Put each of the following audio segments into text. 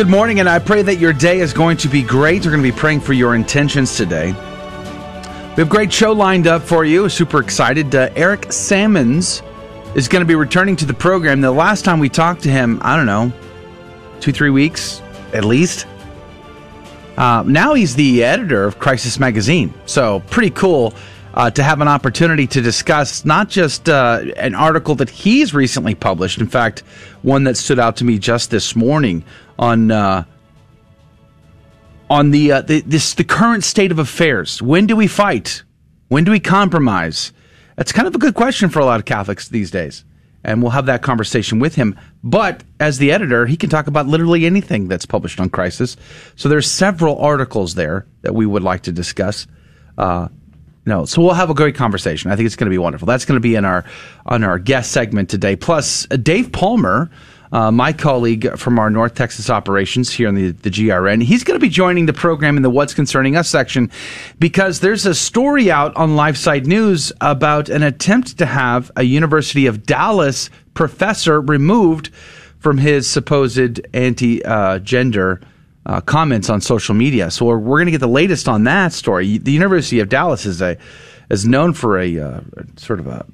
Good morning, and I pray that your day is going to be great. We're going to be praying for your intentions today. We have a great show lined up for you. Super excited. Uh, Eric Sammons is going to be returning to the program. The last time we talked to him, I don't know, two, three weeks at least. Uh, now he's the editor of Crisis Magazine. So, pretty cool uh, to have an opportunity to discuss not just uh, an article that he's recently published, in fact, one that stood out to me just this morning on uh, on the, uh, the this the current state of affairs. When do we fight? When do we compromise? That's kind of a good question for a lot of Catholics these days, and we'll have that conversation with him. But as the editor, he can talk about literally anything that's published on Crisis. So there's several articles there that we would like to discuss. Uh, no, so we'll have a great conversation. I think it's going to be wonderful. That's going to be in our on our guest segment today. Plus, uh, Dave Palmer, uh, my colleague from our North Texas operations here in the, the GRN, he's going to be joining the program in the What's Concerning Us section because there's a story out on LifeSite News about an attempt to have a University of Dallas professor removed from his supposed anti-gender. Uh, uh, comments on social media. So we're, we're going to get the latest on that story. The University of Dallas is a is known for a uh, sort of a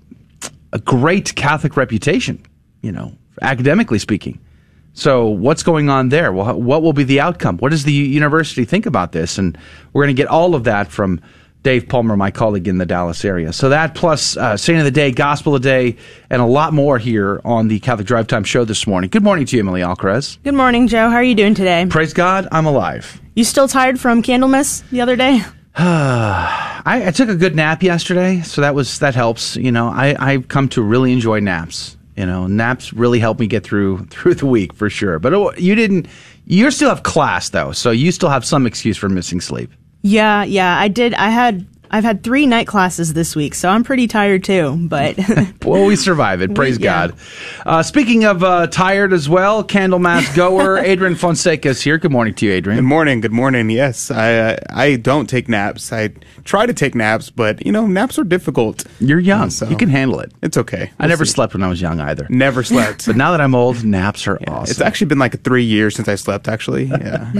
a great Catholic reputation, you know, academically speaking. So what's going on there? Well, what will be the outcome? What does the university think about this? And we're going to get all of that from Dave Palmer, my colleague in the Dallas area. So that plus uh, Saint of the Day, Gospel of the Day, and a lot more here on the Catholic Drive Time show this morning. Good morning to you, Emily Alcaraz. Good morning, Joe. How are you doing today? Praise God, I'm alive. You still tired from Candlemas the other day? I, I, took a good nap yesterday, so that was that helps. You know, I, I've come to really enjoy naps. You know, naps really help me get through through the week for sure. But oh, you didn't. You still have class though, so you still have some excuse for missing sleep. Yeah, yeah, I did. I had I've had three night classes this week, so I'm pretty tired too. But well, we survive it. Praise yeah. God. Uh, speaking of uh, tired as well, Candlemas goer Adrian Fonseca is here. Good morning to you, Adrian. Good morning. Good morning. Yes, I uh, I don't take naps. I try to take naps, but you know, naps are difficult. You're young, so you can handle it. It's okay. We'll I never see. slept when I was young either. Never slept. but now that I'm old, naps are yeah, awesome. It's actually been like three years since I slept. Actually, yeah.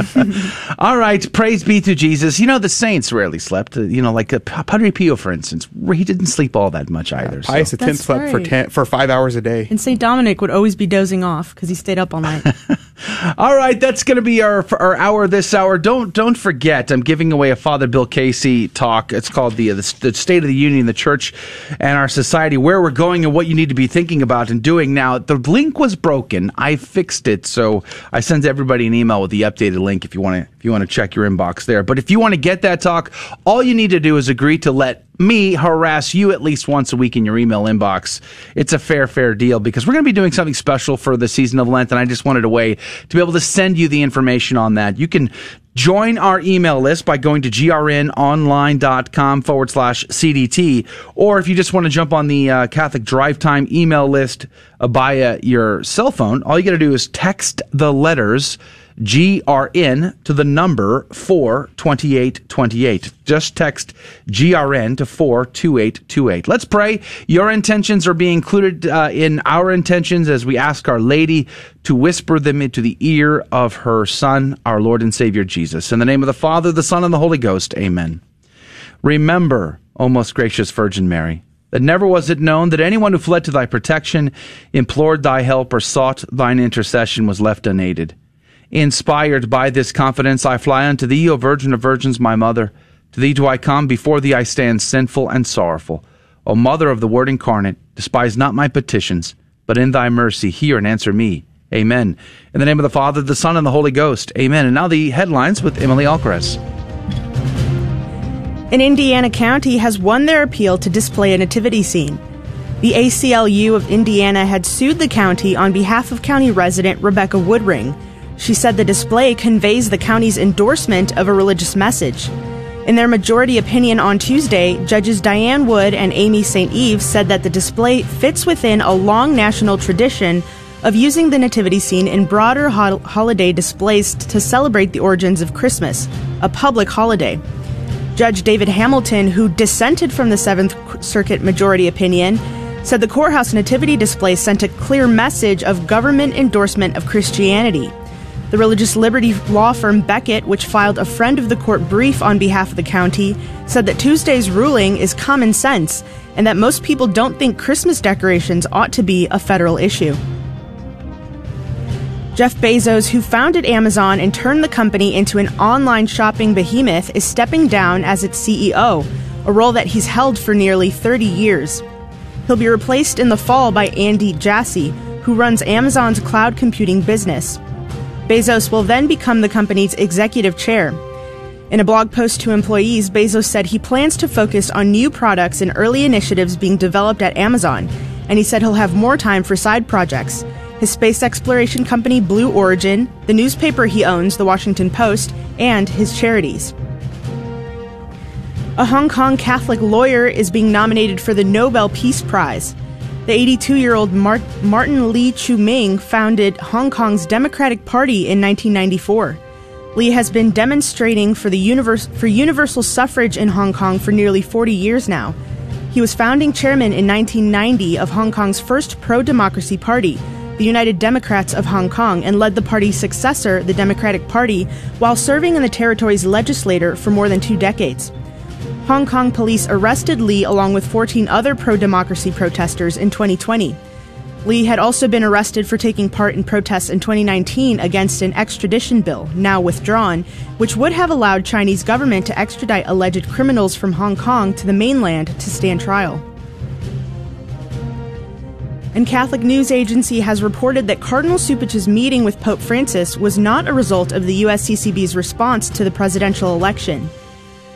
All right. Praise be to Jesus. You know, the saints rarely slept. Uh, you know, like Padre Pio, for instance, he didn't sleep all that much either. Yeah, Pius so. X slept right. for ten for five hours a day, and Saint Dominic would always be dozing off because he stayed up all night. all right, that's going to be our our hour this hour. Don't don't forget, I'm giving away a Father Bill Casey talk. It's called the uh, the, the State of the Union, the Church, and our society, where we're going and what you need to be thinking about and doing. Now, the link was broken. I fixed it, so I sent everybody an email with the updated link if you want to if you want to check your inbox there. But if you want to get that talk, all you need to do is agree to let me harass you at least once a week in your email inbox. It's a fair, fair deal because we're going to be doing something special for the season of Lent, and I just wanted a way to be able to send you the information on that. You can Join our email list by going to grnonline.com forward slash CDT. Or if you just want to jump on the uh, Catholic Drive Time email list uh, via your cell phone, all you got to do is text the letters GRN to the number 42828. Just text GRN to 42828. Let's pray. Your intentions are being included uh, in our intentions as we ask Our Lady to whisper them into the ear of her Son, our Lord and Savior Jesus. In the name of the Father, the Son, and the Holy Ghost, amen. Remember, O most gracious Virgin Mary, that never was it known that anyone who fled to thy protection, implored thy help, or sought thine intercession was left unaided. Inspired by this confidence, I fly unto thee, O Virgin of Virgins, my mother. To thee do I come, before thee I stand sinful and sorrowful. O Mother of the Word incarnate, despise not my petitions, but in thy mercy hear and answer me. Amen. In the name of the Father, the Son, and the Holy Ghost. Amen. And now the headlines with Emily Alcaraz. An Indiana county has won their appeal to display a nativity scene. The ACLU of Indiana had sued the county on behalf of county resident Rebecca Woodring She said the display conveys the county's endorsement of a religious message. In their majority opinion on Tuesday, Judges Diane Wood and Amy St. Eve said that the display fits within a long national tradition of using the nativity scene in broader ho- holiday displays to celebrate the origins of Christmas, a public holiday. Judge David Hamilton, who dissented from the Seventh Circuit majority opinion, said the courthouse nativity display sent a clear message of government endorsement of Christianity. The religious liberty law firm Becket, which filed a friend of the court brief on behalf of the county, said that Tuesday's ruling is common sense and that most people don't think Christmas decorations ought to be a federal issue. Jeff Bezos, who founded Amazon and turned the company into an online shopping behemoth, is stepping down as its CEO, a role that he's held for nearly 30 years. He'll be replaced in the fall by Andy Jassy, who runs Amazon's cloud computing business. Bezos will then become the company's executive chair. In a blog post to employees, Bezos said he plans to focus on new products and early initiatives being developed at Amazon, and he said he'll have more time for side projects his space exploration company Blue Origin, the newspaper he owns, the Washington Post, and his charities. A Hong Kong Catholic lawyer is being nominated for the Nobel Peace Prize. The 82 year old Martin Lee Chu Ming founded Hong Kong's Democratic Party in 1994. Lee has been demonstrating for, the univers- for universal suffrage in Hong Kong for nearly 40 years now. He was founding chairman in 1990 of Hong Kong's first pro democracy party, the United Democrats of Hong Kong, and led the party's successor, the Democratic Party, while serving in the territory's legislature for more than two decades. Hong Kong police arrested Lee along with 14 other pro democracy protesters in 2020. Lee had also been arrested for taking part in protests in 2019 against an extradition bill, now withdrawn, which would have allowed Chinese government to extradite alleged criminals from Hong Kong to the mainland to stand trial. And Catholic News Agency has reported that Cardinal Cupich's meeting with Pope Francis was not a result of the USCCB's response to the presidential election.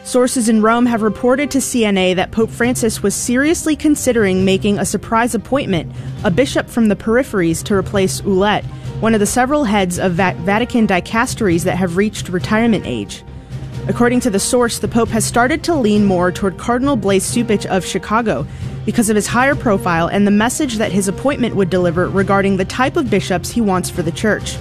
Sources in Rome have reported to CNA that Pope Francis was seriously considering making a surprise appointment, a bishop from the peripheries, to replace Ouellet, one of the several heads of Vatican dicasteries that have reached retirement age. According to the source, the Pope has started to lean more toward Cardinal Blase Cupich of Chicago, because of his higher profile and the message that his appointment would deliver regarding the type of bishops he wants for the church.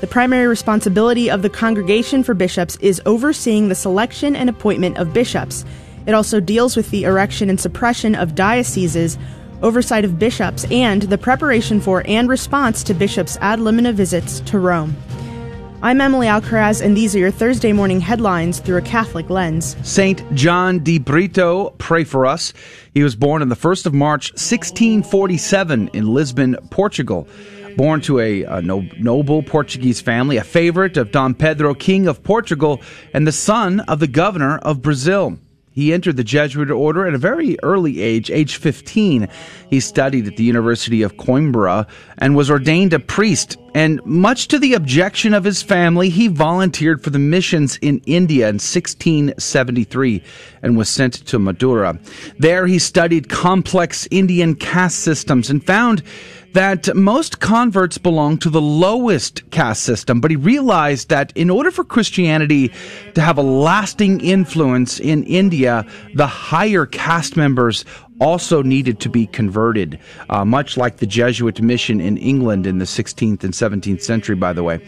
The primary responsibility of the Congregation for Bishops is overseeing the selection and appointment of bishops. It also deals with the erection and suppression of dioceses, oversight of bishops, and the preparation for and response to bishops' ad limina visits to Rome. I'm Emily Alcaraz, and these are your Thursday morning headlines through a Catholic lens. St. John de Brito, pray for us. He was born on the 1st of March, 1647, in Lisbon, Portugal. Born to a, a no, noble Portuguese family, a favorite of Dom Pedro, King of Portugal, and the son of the governor of Brazil. He entered the Jesuit order at a very early age, age 15. He studied at the University of Coimbra and was ordained a priest. And much to the objection of his family, he volunteered for the missions in India in 1673 and was sent to Madura. There he studied complex Indian caste systems and found that most converts belong to the lowest caste system, but he realized that in order for Christianity to have a lasting influence in India, the higher caste members also needed to be converted, uh, much like the Jesuit mission in England in the 16th and 17th century, by the way.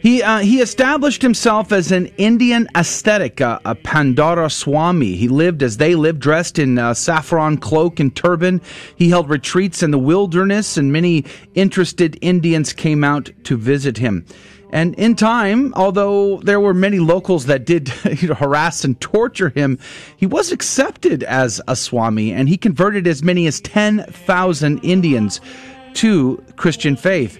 He uh, he established himself as an Indian ascetic, uh, a Pandara Swami. He lived as they lived, dressed in uh, saffron cloak and turban. He held retreats in the wilderness, and many interested Indians came out to visit him. And in time, although there were many locals that did you know, harass and torture him, he was accepted as a Swami, and he converted as many as 10,000 Indians to Christian faith.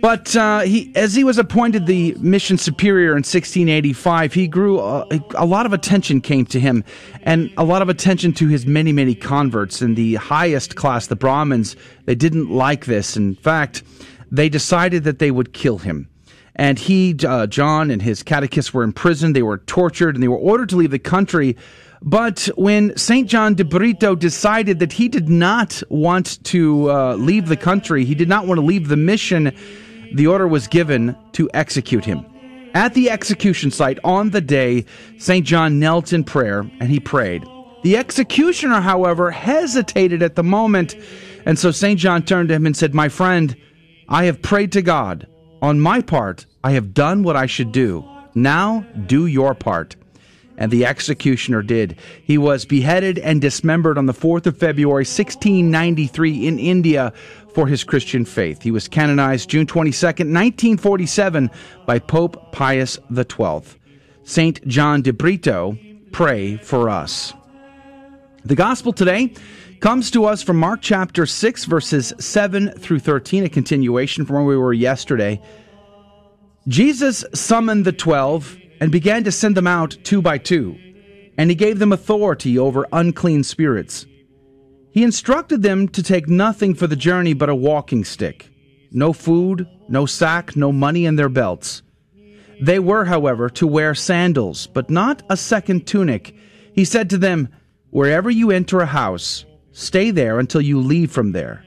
But uh, he, as he was appointed the mission superior in 1685, he grew a, uh, a, lot of attention came to him, and a lot of attention to his many, many converts. And the highest class, the Brahmins, they didn't like this. In fact, they decided that they would kill him. And he, uh, John, and his catechists were imprisoned. They were tortured, and they were ordered to leave the country. But when St. John de Brito decided that he did not want to uh, leave the country, he did not want to leave the mission the order was given to execute him. At the execution site on the day, St. John knelt in prayer and he prayed. The executioner, however, hesitated at the moment, and so St. John turned to him and said, My friend, I have prayed to God. On my part, I have done what I should do. Now do your part. And the executioner did. He was beheaded and dismembered on the 4th of February, 1693, in India for his Christian faith. He was canonized June 22nd, 1947, by Pope Pius XII. St. John de Brito, pray for us. The gospel today comes to us from Mark chapter 6, verses 7 through 13, a continuation from where we were yesterday. Jesus summoned the twelve and began to send them out two by two, and he gave them authority over unclean spirits. He instructed them to take nothing for the journey but a walking stick, no food, no sack, no money in their belts. They were, however, to wear sandals, but not a second tunic. He said to them, Wherever you enter a house, stay there until you leave from there.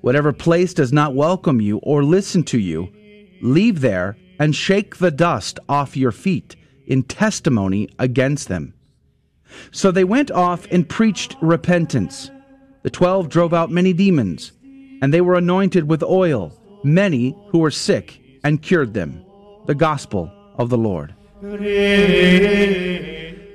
Whatever place does not welcome you or listen to you, leave there and shake the dust off your feet in testimony against them. So they went off and preached repentance. The twelve drove out many demons, and they were anointed with oil, many who were sick, and cured them. The Gospel of the Lord.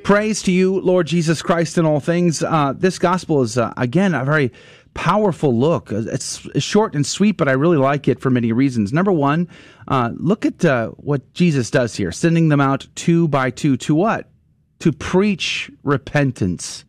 Praise to you, Lord Jesus Christ, in all things. Uh, this Gospel is, uh, again, a very powerful look. It's, short and sweet, but I really like it for many reasons. Number one, uh, look at uh, what Jesus does here, sending them out two by two to what? To preach repentance.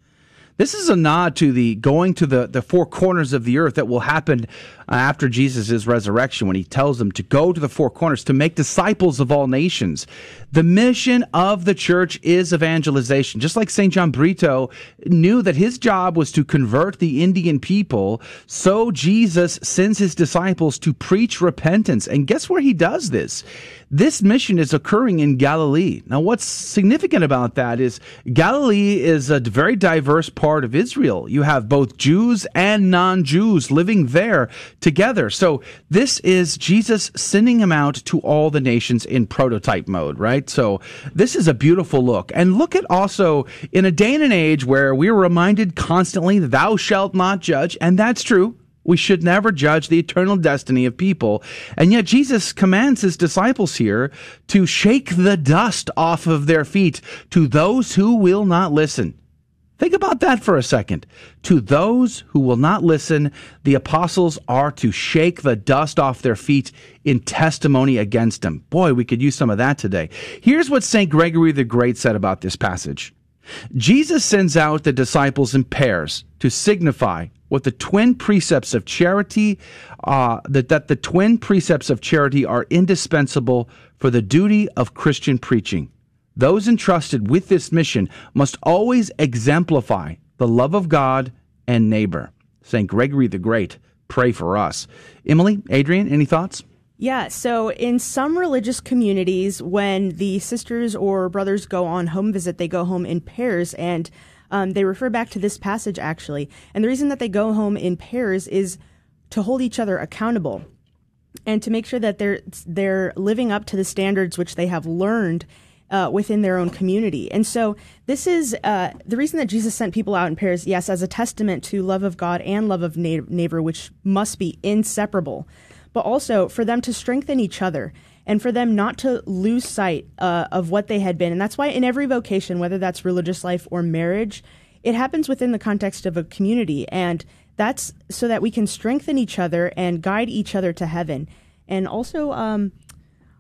This is a nod to the going to the, the four corners of the earth that will happen uh, after Jesus' resurrection when he tells them to go to the four corners to make disciples of all nations. The mission of the church is evangelization. Just like St. John Brito knew that his job was to convert the Indian people, so Jesus sends his disciples to preach repentance. And guess where he does this? This mission is occurring in Galilee. Now, what's significant about that is Galilee is a very diverse part of Israel. You have both Jews and non Jews living there together. So, this is Jesus sending him out to all the nations in prototype mode, right? So, this is a beautiful look. And look at also in a day and an age where we're reminded constantly, thou shalt not judge. And that's true. We should never judge the eternal destiny of people. And yet Jesus commands his disciples here to shake the dust off of their feet to those who will not listen. Think about that for a second. To those who will not listen, the apostles are to shake the dust off their feet in testimony against them. Boy, we could use some of that today. Here's what St. Gregory the Great said about this passage. Jesus sends out the disciples in pairs to signify what the twin precepts of charity, uh, that, that the twin precepts of charity are indispensable for the duty of Christian preaching. Those entrusted with this mission must always exemplify the love of God and neighbor. St. Gregory the Great, pray for us. Emily, Adrian, any thoughts? Yeah, so in some religious communities, when the sisters or brothers go on home visit, they go home in pairs and um, they refer back to this passage actually. And the reason that they go home in pairs is to hold each other accountable and to make sure that they're they're living up to the standards which they have learned uh, within their own community. And so this is uh, the reason that Jesus sent people out in pairs. Yes, as a testament to love of God and love of neighbor, which must be inseparable but also for them to strengthen each other and for them not to lose sight uh, of what they had been. And that's why in every vocation, whether that's religious life or marriage, it happens within the context of a community. And that's so that we can strengthen each other and guide each other to heaven. And also, um,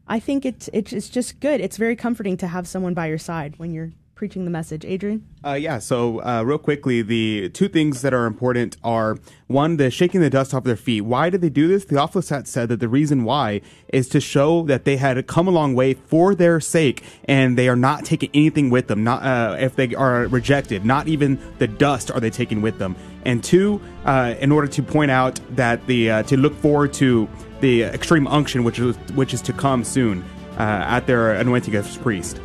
I think it's, it's just good. It's very comforting to have someone by your side when you're preaching the message. Adrian? Uh, yeah, so uh, real quickly, the two things that are important are one, the shaking the dust off their feet. Why did they do this? Theophilus had said that the reason why is to show that they had come a long way for their sake and they are not taking anything with them. Not uh, if they are rejected, not even the dust are they taking with them. And two, uh, in order to point out that the uh, to look forward to the extreme unction which is which is to come soon uh, at their anointing as priest.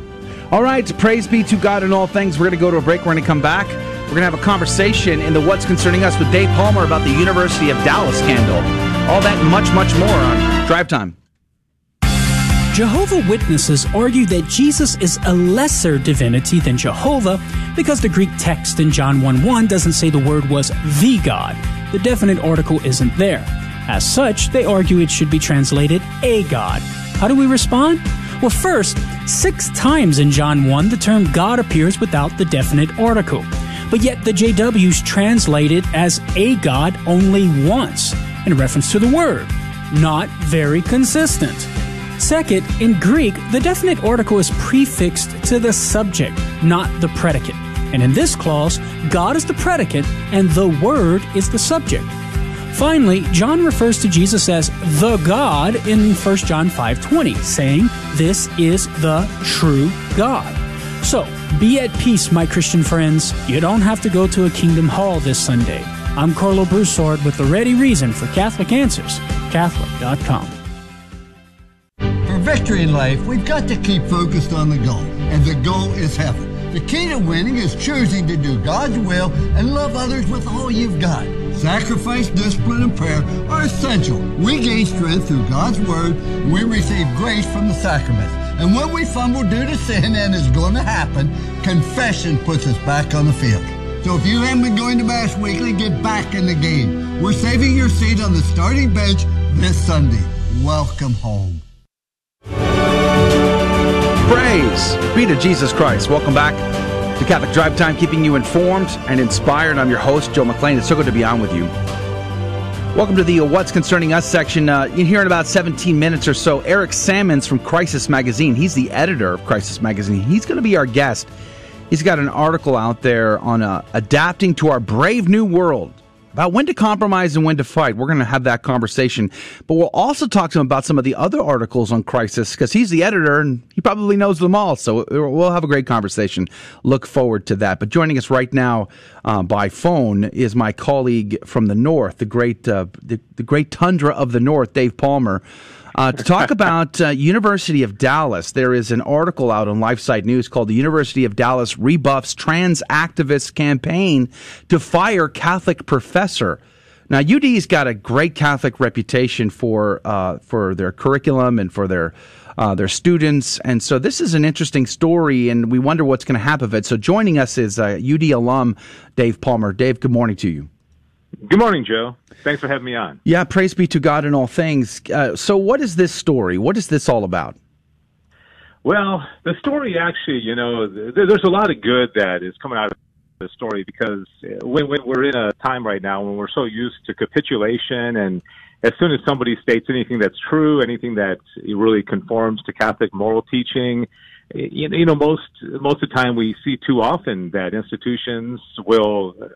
All right, praise be to God in all things. We're going to go to a break. We're going to come back. We're going to have a conversation in the What's Concerning Us with Dave Palmer about the University of Dallas scandal. All that and much, much more on Drive Time. Jehovah Witnesses argue that Jesus is a lesser divinity than Jehovah because the Greek text in John 1 1 doesn't say the word was the God. The definite article isn't there. As such, they argue it should be translated a God. How do we respond? Well, first, six times in John 1 the term God appears without the definite article. But yet the JWs translate it as a God only once, in reference to the word. Not very consistent. Second, in Greek, the definite article is prefixed to the subject, not the predicate. And in this clause, God is the predicate and the Word is the subject. Finally, John refers to Jesus as the God in 1 John 5:20, saying, "This is the true God." So, be at peace, my Christian friends. You don't have to go to a kingdom hall this Sunday. I'm Karlo Broussard with the ready reason for Catholic Answers, Catholic.com. For victory in life, we've got to keep focused on the goal, and the goal is heaven. The key to winning is choosing to do God's will and love others with all you've got. Sacrifice, discipline, and prayer are essential. We gain strength through God's Word. We receive grace from the sacraments. And when we fumble due to sin, and it's going to happen, confession puts us back on the field. So if you haven't been going to Mass weekly, get back in the game. We're saving your seat on the starting bench this Sunday. Welcome home. Praise be to Jesus Christ. Welcome back to Catholic Drive Time, keeping you informed and inspired. I'm your host, Joe McLean. It's so good to be on with you. Welcome to the uh, What's Concerning Us section. Uh, here in about 17 minutes or so, Eric Sammons from Crisis Magazine. He's the editor of Crisis Magazine. He's going to be our guest. He's got an article out there on uh, adapting to our brave new world about when to compromise and when to fight. We're going to have that conversation. But we'll also talk to him about some of the other articles on crisis because he's the editor and he probably knows them all. So we'll have a great conversation. Look forward to that. But joining us right now uh, by phone is my colleague from the north, the great, uh, the, the great tundra of the north, Dave Palmer. Uh, to talk about uh, University of Dallas, there is an article out on LifeSite News called "The University of Dallas Rebuffs Trans Activist Campaign to Fire Catholic Professor." Now, UD's got a great Catholic reputation for uh, for their curriculum and for their uh, their students, and so this is an interesting story, and we wonder what's going to happen of it. So, joining us is UD uh, alum Dave Palmer. Dave, good morning to you. Good morning, Joe. Thanks for having me on. Yeah, praise be to God in all things. Uh, so, what is this story? What is this all about? Well, the story actually, you know, there's a lot of good that is coming out of the story because when, when we're in a time right now when we're so used to capitulation and as soon as somebody states anything that's true, anything that really conforms to Catholic moral teaching, you know, most most of the time we see too often that institutions will uh,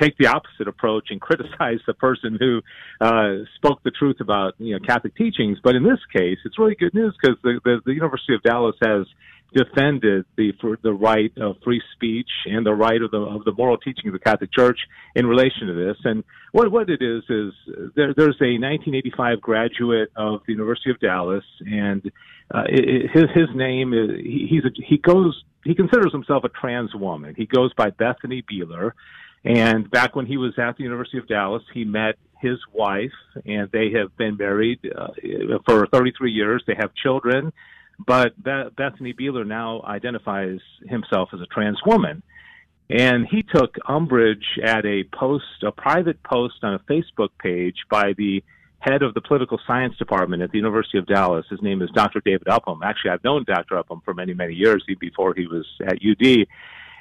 take the opposite approach and criticize the person who uh, spoke the truth about you know Catholic teachings. But in this case, it's really good news because the, the the University of Dallas has defended the for the right of free speech and the right of the of the moral teaching of the Catholic Church in relation to this. And what what it is is there, there's a 1985 graduate of the University of Dallas, and uh, his his name is he, he's a, he goes he considers himself a trans woman. He goes by Bethany Beeler. And back when he was at the University of Dallas, he met his wife, and they have been married uh, for 33 years. They have children. But Bethany Beeler now identifies himself as a trans woman. And he took umbrage at a post, a private post on a Facebook page by the head of the political science department at the University of Dallas. His name is Dr. David Upham. Actually, I've known Dr. Upham for many, many years before he was at UD.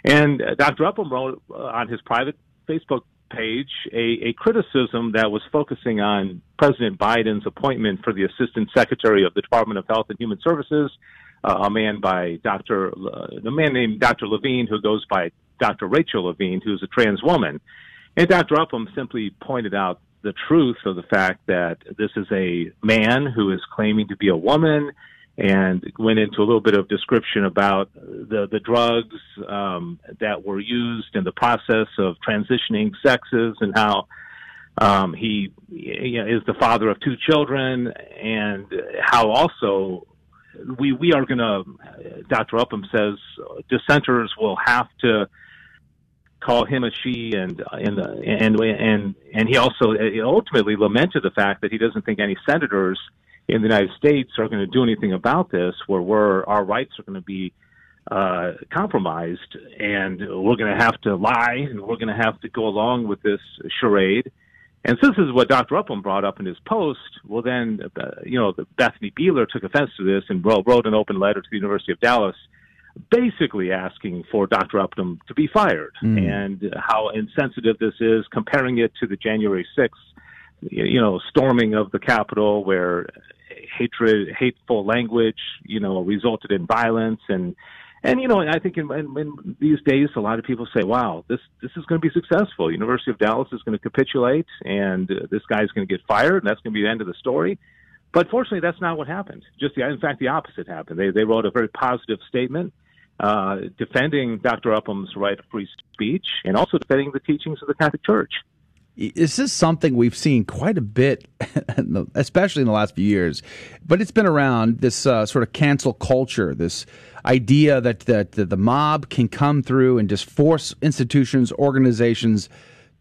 And Dr. Upham wrote uh, on his private Facebook page a, a criticism that was focusing on President Biden's appointment for the Assistant Secretary of the Department of Health and Human Services, uh, a man by Dr. Uh, a man named Dr. Levine, who goes by Dr. Rachel Levine, who's a trans woman. And Dr. Upham simply pointed out the truth of the fact that this is a man who is claiming to be a woman and went into a little bit of description about the the drugs um, that were used in the process of transitioning sexes and how um, he is the father of two children and how also we we are going to Dr. Upham says dissenters will have to call him a she and and and and and he also ultimately lamented the fact that he doesn't think any senators in the United States are going to do anything about this, where we're, our rights are going to be uh, compromised, and we're going to have to lie, and we're going to have to go along with this charade. And since this is what Dr. Upham brought up in his post, well, then, uh, you know, Bethany Beeler took offense to this and wrote, wrote an open letter to the University of Dallas, basically asking for Dr. Upham to be fired, mm. and how insensitive this is, comparing it to the January 6th, you know, storming of the Capitol, where hatred, hateful language, you know, resulted in violence and and you know, I think in, in, in these days, a lot of people say, "Wow, this this is going to be successful. University of Dallas is going to capitulate, and uh, this is going to get fired, and that's going to be the end of the story." But fortunately, that's not what happened. Just the, in fact, the opposite happened. They they wrote a very positive statement uh, defending Dr. Upham's right of free speech, and also defending the teachings of the Catholic Church. This is something we've seen quite a bit, especially in the last few years. But it's been around this uh, sort of cancel culture, this idea that, that, that the mob can come through and just force institutions, organizations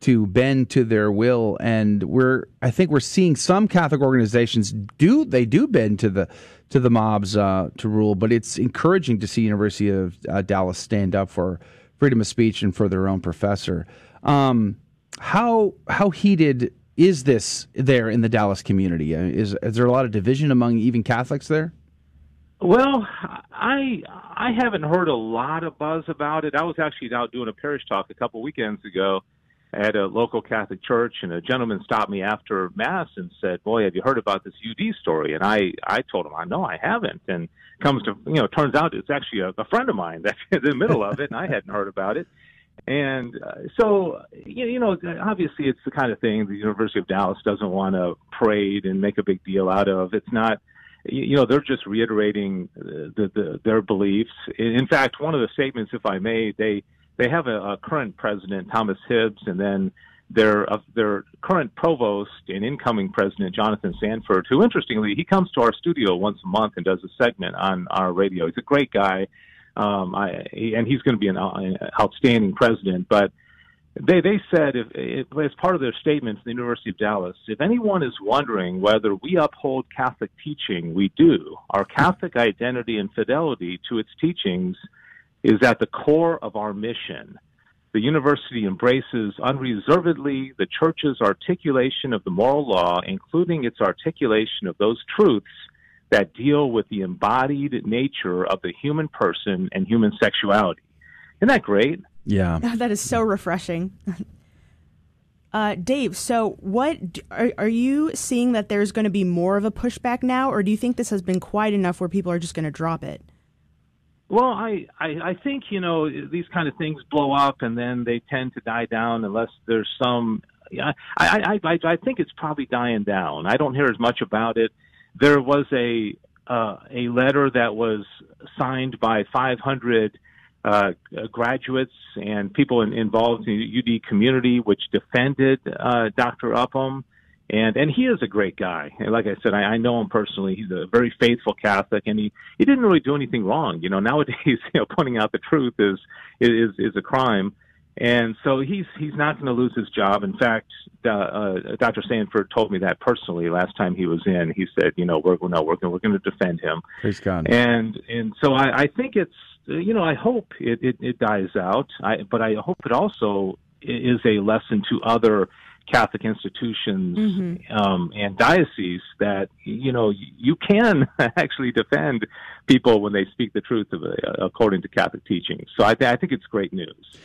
to bend to their will. And we're, I think, we're seeing some Catholic organizations do they do bend to the to the mobs uh, to rule. But it's encouraging to see University of uh, Dallas stand up for freedom of speech and for their own professor. Um, how how heated is this there in the Dallas community? Uh, is is there a lot of division among even Catholics there? Well, I I haven't heard a lot of buzz about it. I was actually out doing a parish talk a couple weekends ago at a local Catholic church, and a gentleman stopped me after mass and said, "Boy, have you heard about this UD story?" And I I told him, "I know I haven't." And comes to you know, turns out it's actually a, a friend of mine that's in the middle of it, and I hadn't heard about it. And uh, so, you know, obviously it's the kind of thing the University of Dallas doesn't want to parade and make a big deal out of. It's not, you know, they're just reiterating the, the, their beliefs. In fact, one of the statements, if I may, they they have a, a current president, Thomas Hibbs, and then their uh, their current provost and incoming president, Jonathan Sanford, who interestingly he comes to our studio once a month and does a segment on our radio. He's a great guy um, I, and he's going to be an, an outstanding president. But they they said if, if, as part of their statements, the University of Dallas, if anyone is wondering whether we uphold Catholic teaching, we do. Our Catholic identity and fidelity to its teachings is at the core of our mission. The university embraces unreservedly the church's articulation of the moral law, including its articulation of those truths that deal with the embodied nature of the human person and human sexuality. Isn't that great? Yeah. That is so refreshing. Uh, Dave, so what are, are you seeing that there's going to be more of a pushback now, or do you think this has been quiet enough where people are just going to drop it? Well, I, I I think you know these kind of things blow up and then they tend to die down unless there's some. I I I, I think it's probably dying down. I don't hear as much about it there was a uh, a letter that was signed by 500 uh, graduates and people in, involved in the UD community, which defended uh, Dr. Upham. And and he is a great guy. And like I said, I, I know him personally. He's a very faithful Catholic, and he he didn't really do anything wrong. You know, nowadays, you know, pointing out the truth is is is a crime. And so he's he's not going to lose his job. In fact, uh, uh, Dr. Sanford told me that personally last time he was in. He said, you know, we're no, we're we're going to defend him. Praise God. And and so I, I think it's you know I hope it, it, it dies out. I, but I hope it also is a lesson to other Catholic institutions mm-hmm. um, and dioceses that you know you can actually defend people when they speak the truth of, uh, according to Catholic teaching. So I, th- I think it's great news.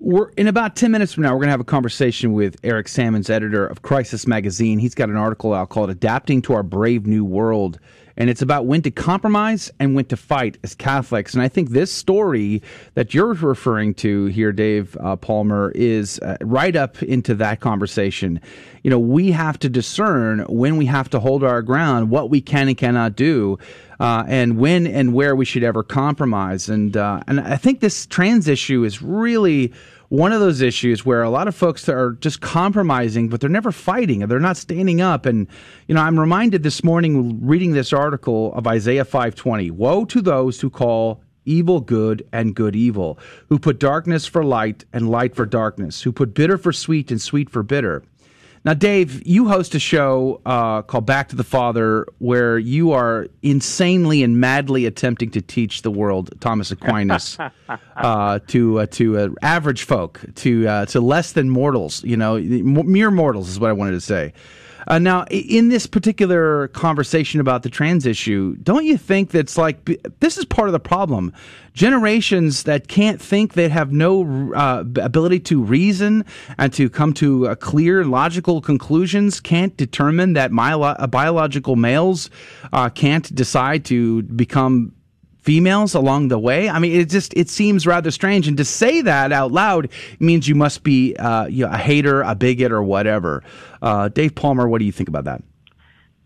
We're in about 10 minutes from now, we're going to have a conversation with Eric Sammons, editor of Crisis Magazine. He's got an article out called Adapting to Our Brave New World. And it's about when to compromise and when to fight as Catholics. And I think this story that you're referring to here, Dave uh, Palmer, is uh, right up into that conversation. You know, we have to discern when we have to hold our ground, what we can and cannot do uh, and when and where we should ever compromise. And uh, and I think this trans issue is really one of those issues where a lot of folks are just compromising, but they're never fighting and they're not standing up. And you know, I'm reminded this morning reading this article of Isaiah 5:20. Woe to those who call evil good and good evil, who put darkness for light and light for darkness, who put bitter for sweet and sweet for bitter. Now, Dave, you host a show uh, called Back to the Father where you are insanely and madly attempting to teach the world Thomas Aquinas uh, to uh, to uh, average folk, to uh, to less than mortals. You know, mere mortals is what I wanted to say. Uh, now, in this particular conversation about the trans issue, don't you think that's like this is part of the problem? Generations that can't think, that have no uh, ability to reason and to come to uh, clear logical conclusions, can't determine that uh, biological males uh, can't decide to become females along the way. I mean, it just it seems rather strange, and to say that out loud means you must be uh, you know, a hater, a bigot, or whatever. Uh, Dave Palmer, what do you think about that?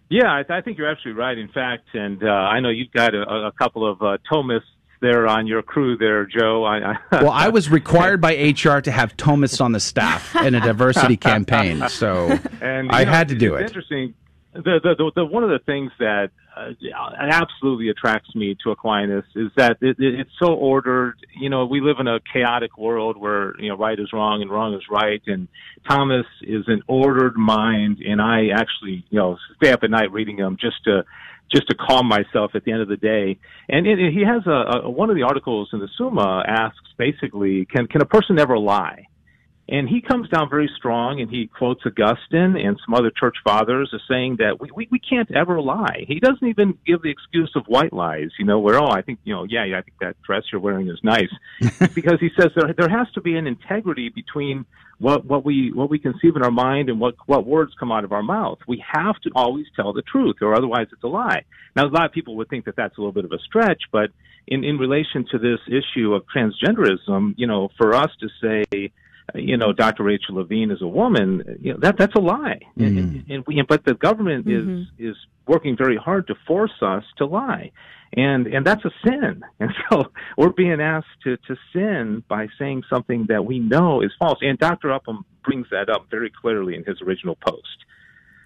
Yeah, I, th- I think you're absolutely right. In fact, and uh, I know you've got a, a couple of uh, Thomists there on your crew there, Joe. I, I well, I was required by HR to have Thomists on the staff in a diversity campaign, so and, I know, had to do it. Interesting the, the, the, one of the things that uh, absolutely attracts me to Aquinas is that it, it, it's so ordered. You know, we live in a chaotic world where you know right is wrong and wrong is right, and Thomas is an ordered mind, and I actually you know stay up at night reading him just to just to calm myself at the end of the day. And it, it, he has a, a one of the articles in the Summa asks basically, can can a person ever lie? And he comes down very strong and he quotes Augustine and some other church fathers as saying that we, we, we can't ever lie. He doesn't even give the excuse of white lies, you know, where, oh, I think, you know, yeah, yeah I think that dress you're wearing is nice. because he says there, there has to be an integrity between what, what we, what we conceive in our mind and what, what words come out of our mouth. We have to always tell the truth or otherwise it's a lie. Now, a lot of people would think that that's a little bit of a stretch, but in, in relation to this issue of transgenderism, you know, for us to say, you know, Dr. Rachel Levine is a woman, you know, that that's a lie. Mm-hmm. And, and we, but the government mm-hmm. is is working very hard to force us to lie. And and that's a sin. And so we're being asked to to sin by saying something that we know is false. And Dr. Upham brings that up very clearly in his original post.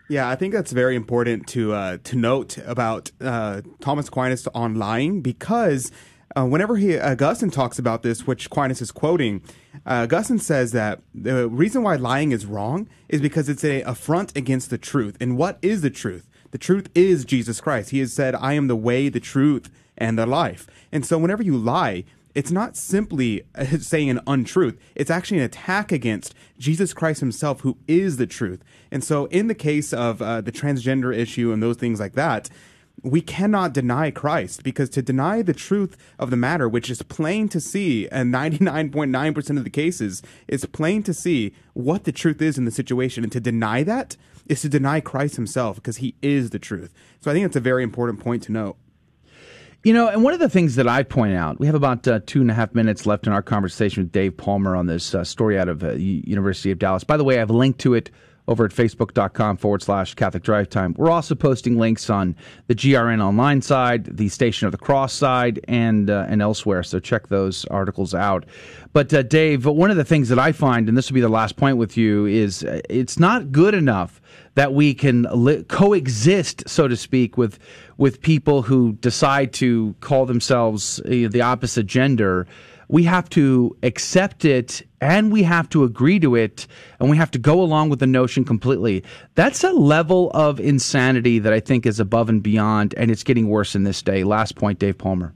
Yeah, I think that's very important to uh, to note about uh, Thomas Aquinas on lying because uh, whenever he Augustine talks about this, which Aquinas is quoting, uh, Augustine says that the reason why lying is wrong is because it's a affront against the truth. And what is the truth? The truth is Jesus Christ. He has said, "I am the way, the truth, and the life." And so, whenever you lie, it's not simply saying an untruth. It's actually an attack against Jesus Christ himself, who is the truth. And so, in the case of uh, the transgender issue and those things like that, we cannot deny Christ because to deny the truth of the matter, which is plain to see, and 99.9% of the cases, is plain to see what the truth is in the situation. And to deny that is to deny Christ himself because he is the truth. So I think that's a very important point to note. You know, and one of the things that I point out, we have about uh, two and a half minutes left in our conversation with Dave Palmer on this uh, story out of uh, University of Dallas. By the way, I have a link to it over at facebook.com forward slash Catholic Drive Time. We're also posting links on the GRN online side, the Station of the Cross side, and uh, and elsewhere. So check those articles out. But uh, Dave, one of the things that I find, and this will be the last point with you, is uh, it's not good enough that we can li- coexist, so to speak, with with people who decide to call themselves uh, the opposite gender we have to accept it and we have to agree to it and we have to go along with the notion completely. That's a level of insanity that I think is above and beyond, and it's getting worse in this day. Last point, Dave Palmer.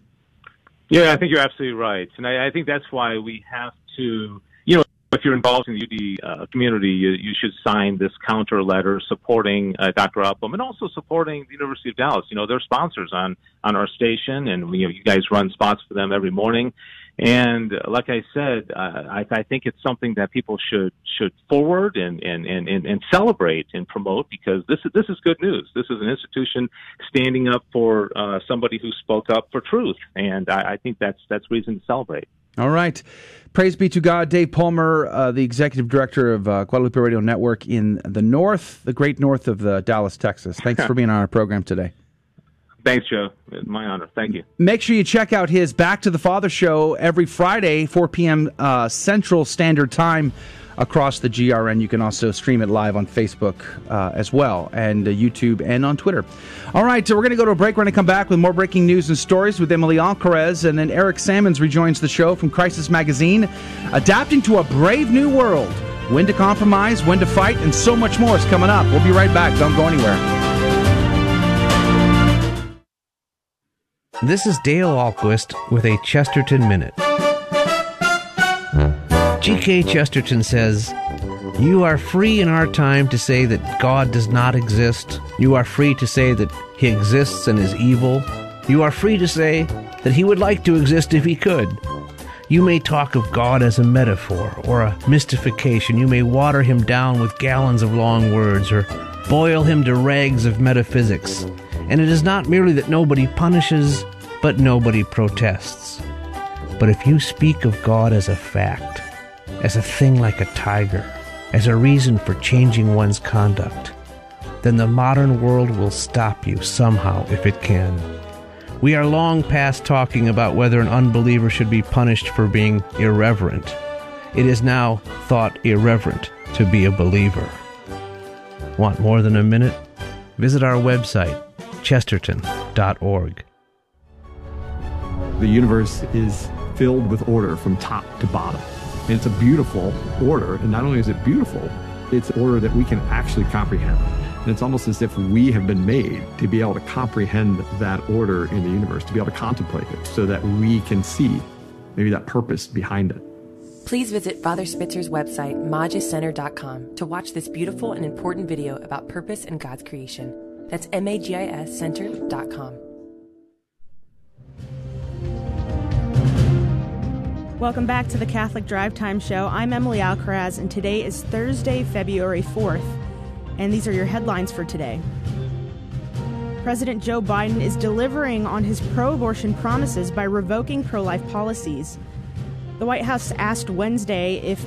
Yeah, I think you're absolutely right. And I, I think that's why we have to, you know, if you're involved in the UD uh, community, you, you, should sign this counter letter supporting uh, Dr. Upham and also supporting the University of Dallas. You know, they're sponsors on on our station, and you know, you guys run spots for them every morning. And uh, like I said, uh, I, I think it's something that people should should forward and, and, and, and celebrate and promote because this is this is good news. This is an institution standing up for uh, somebody who spoke up for truth, and I, I think that's that's reason to celebrate. All right. Praise be to God. Dave Palmer, uh, the executive director of uh, Guadalupe Radio Network in the north, the great north of the Dallas, Texas. Thanks for being on our program today. Thanks, Joe. It's my honor. Thank you. Make sure you check out his Back to the Father show every Friday, 4 p.m. Uh, Central Standard Time across the GRN. You can also stream it live on Facebook uh, as well, and uh, YouTube and on Twitter. All right, so we're going to go to a break. We're going to come back with more breaking news and stories with Emily Alcaraz, and then Eric Sammons rejoins the show from Crisis Magazine, adapting to a brave new world when to compromise, when to fight, and so much more is coming up. We'll be right back. Don't go anywhere. This is Dale Ahlquist with a Chesterton Minute. G.K. Chesterton says, You are free in our time to say that God does not exist. You are free to say that he exists and is evil. You are free to say that he would like to exist if he could. You may talk of God as a metaphor or a mystification. You may water him down with gallons of long words or boil him to rags of metaphysics. And it is not merely that nobody punishes, but nobody protests. But if you speak of God as a fact, as a thing like a tiger, as a reason for changing one's conduct, then the modern world will stop you somehow if it can. We are long past talking about whether an unbeliever should be punished for being irreverent. It is now thought irreverent to be a believer. Want more than a minute? Visit our website, chesterton.org. The universe is filled with order from top to bottom. And it's a beautiful order. And not only is it beautiful, it's order that we can actually comprehend. And it's almost as if we have been made to be able to comprehend that order in the universe, to be able to contemplate it so that we can see maybe that purpose behind it. Please visit Father Spitzer's website, magiscenter.com, to watch this beautiful and important video about purpose and God's creation. That's M-A-G-I-S. Welcome back to the Catholic Drive Time Show. I'm Emily Alcaraz, and today is Thursday, February 4th. And these are your headlines for today. President Joe Biden is delivering on his pro abortion promises by revoking pro life policies. The White House asked Wednesday if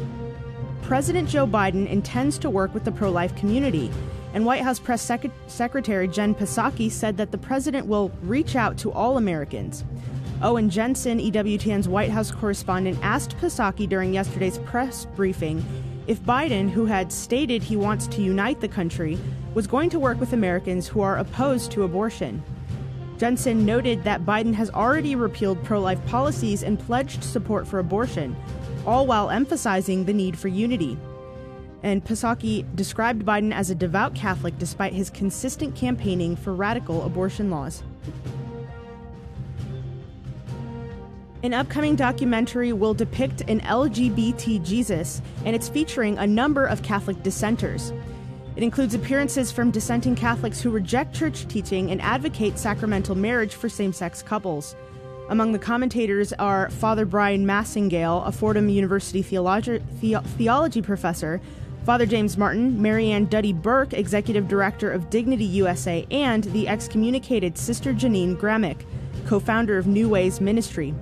President Joe Biden intends to work with the pro life community. And White House Press Sec- Secretary Jen Psaki said that the president will reach out to all Americans. Owen Jensen, EWTN's White House correspondent, asked Psaki during yesterday's press briefing if Biden, who had stated he wants to unite the country, was going to work with Americans who are opposed to abortion. Jensen noted that Biden has already repealed pro life policies and pledged support for abortion, all while emphasizing the need for unity. And Psaki described Biden as a devout Catholic despite his consistent campaigning for radical abortion laws. An upcoming documentary will depict an LGBT Jesus, and it's featuring a number of Catholic dissenters. It includes appearances from dissenting Catholics who reject church teaching and advocate sacramental marriage for same sex couples. Among the commentators are Father Bryan Massingale, a Fordham University theologi- the- theology professor, Father James Martin, Marianne Duddy Burke, Executive Director of Dignity USA, and the excommunicated Sister Jeannine Gramick, co founder of New Ways Ministry.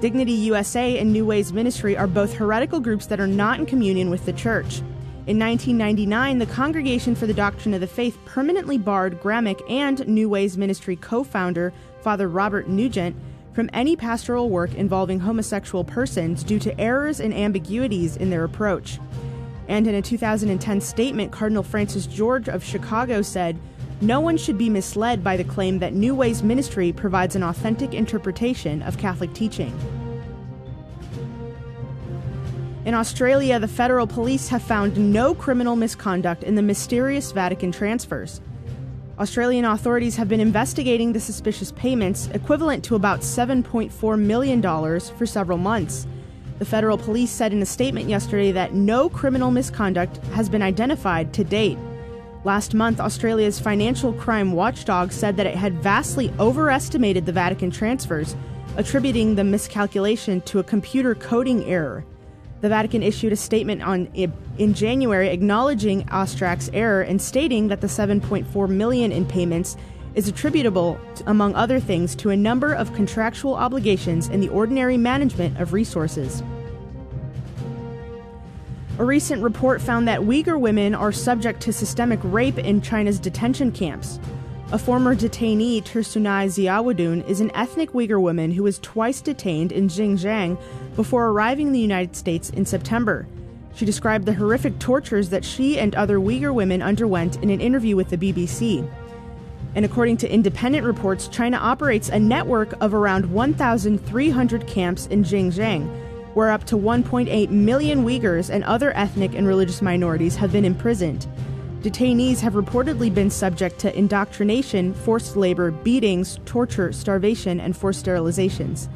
Dignity USA and New Ways Ministry are both heretical groups that are not in communion with the Church. In 1999, the Congregation for the Doctrine of the Faith permanently barred Gramick and New Ways Ministry co founder, Father Robert Nugent, from any pastoral work involving homosexual persons due to errors and ambiguities in their approach. And in a 2010 statement, Cardinal Francis George of Chicago said, no one should be misled by the claim that New Ways Ministry provides an authentic interpretation of Catholic teaching. In Australia, the federal police have found no criminal misconduct in the mysterious Vatican transfers. Australian authorities have been investigating the suspicious payments, equivalent to about $7.4 million, for several months. The federal police said in a statement yesterday that no criminal misconduct has been identified to date. Last month, Australia's financial crime watchdog said that it had vastly overestimated the Vatican transfers, attributing the miscalculation to a computer coding error. The Vatican issued a statement on in January acknowledging AUSTRAC's error and stating that the 7.4 million in payments is attributable, among other things, to a number of contractual obligations in the ordinary management of resources. A recent report found that Uyghur women are subject to systemic rape in China's detention camps. A former detainee, Tursunay Ziawudun, is an ethnic Uyghur woman who was twice detained in Xinjiang before arriving in the United States in September. She described the horrific tortures that she and other Uyghur women underwent in an interview with the BBC. And according to independent reports, China operates a network of around 1,300 camps in Xinjiang, where up to 1.8 million Uyghurs and other ethnic and religious minorities have been imprisoned. Detainees have reportedly been subject to indoctrination, forced labor, beatings, torture, starvation, and forced sterilizations.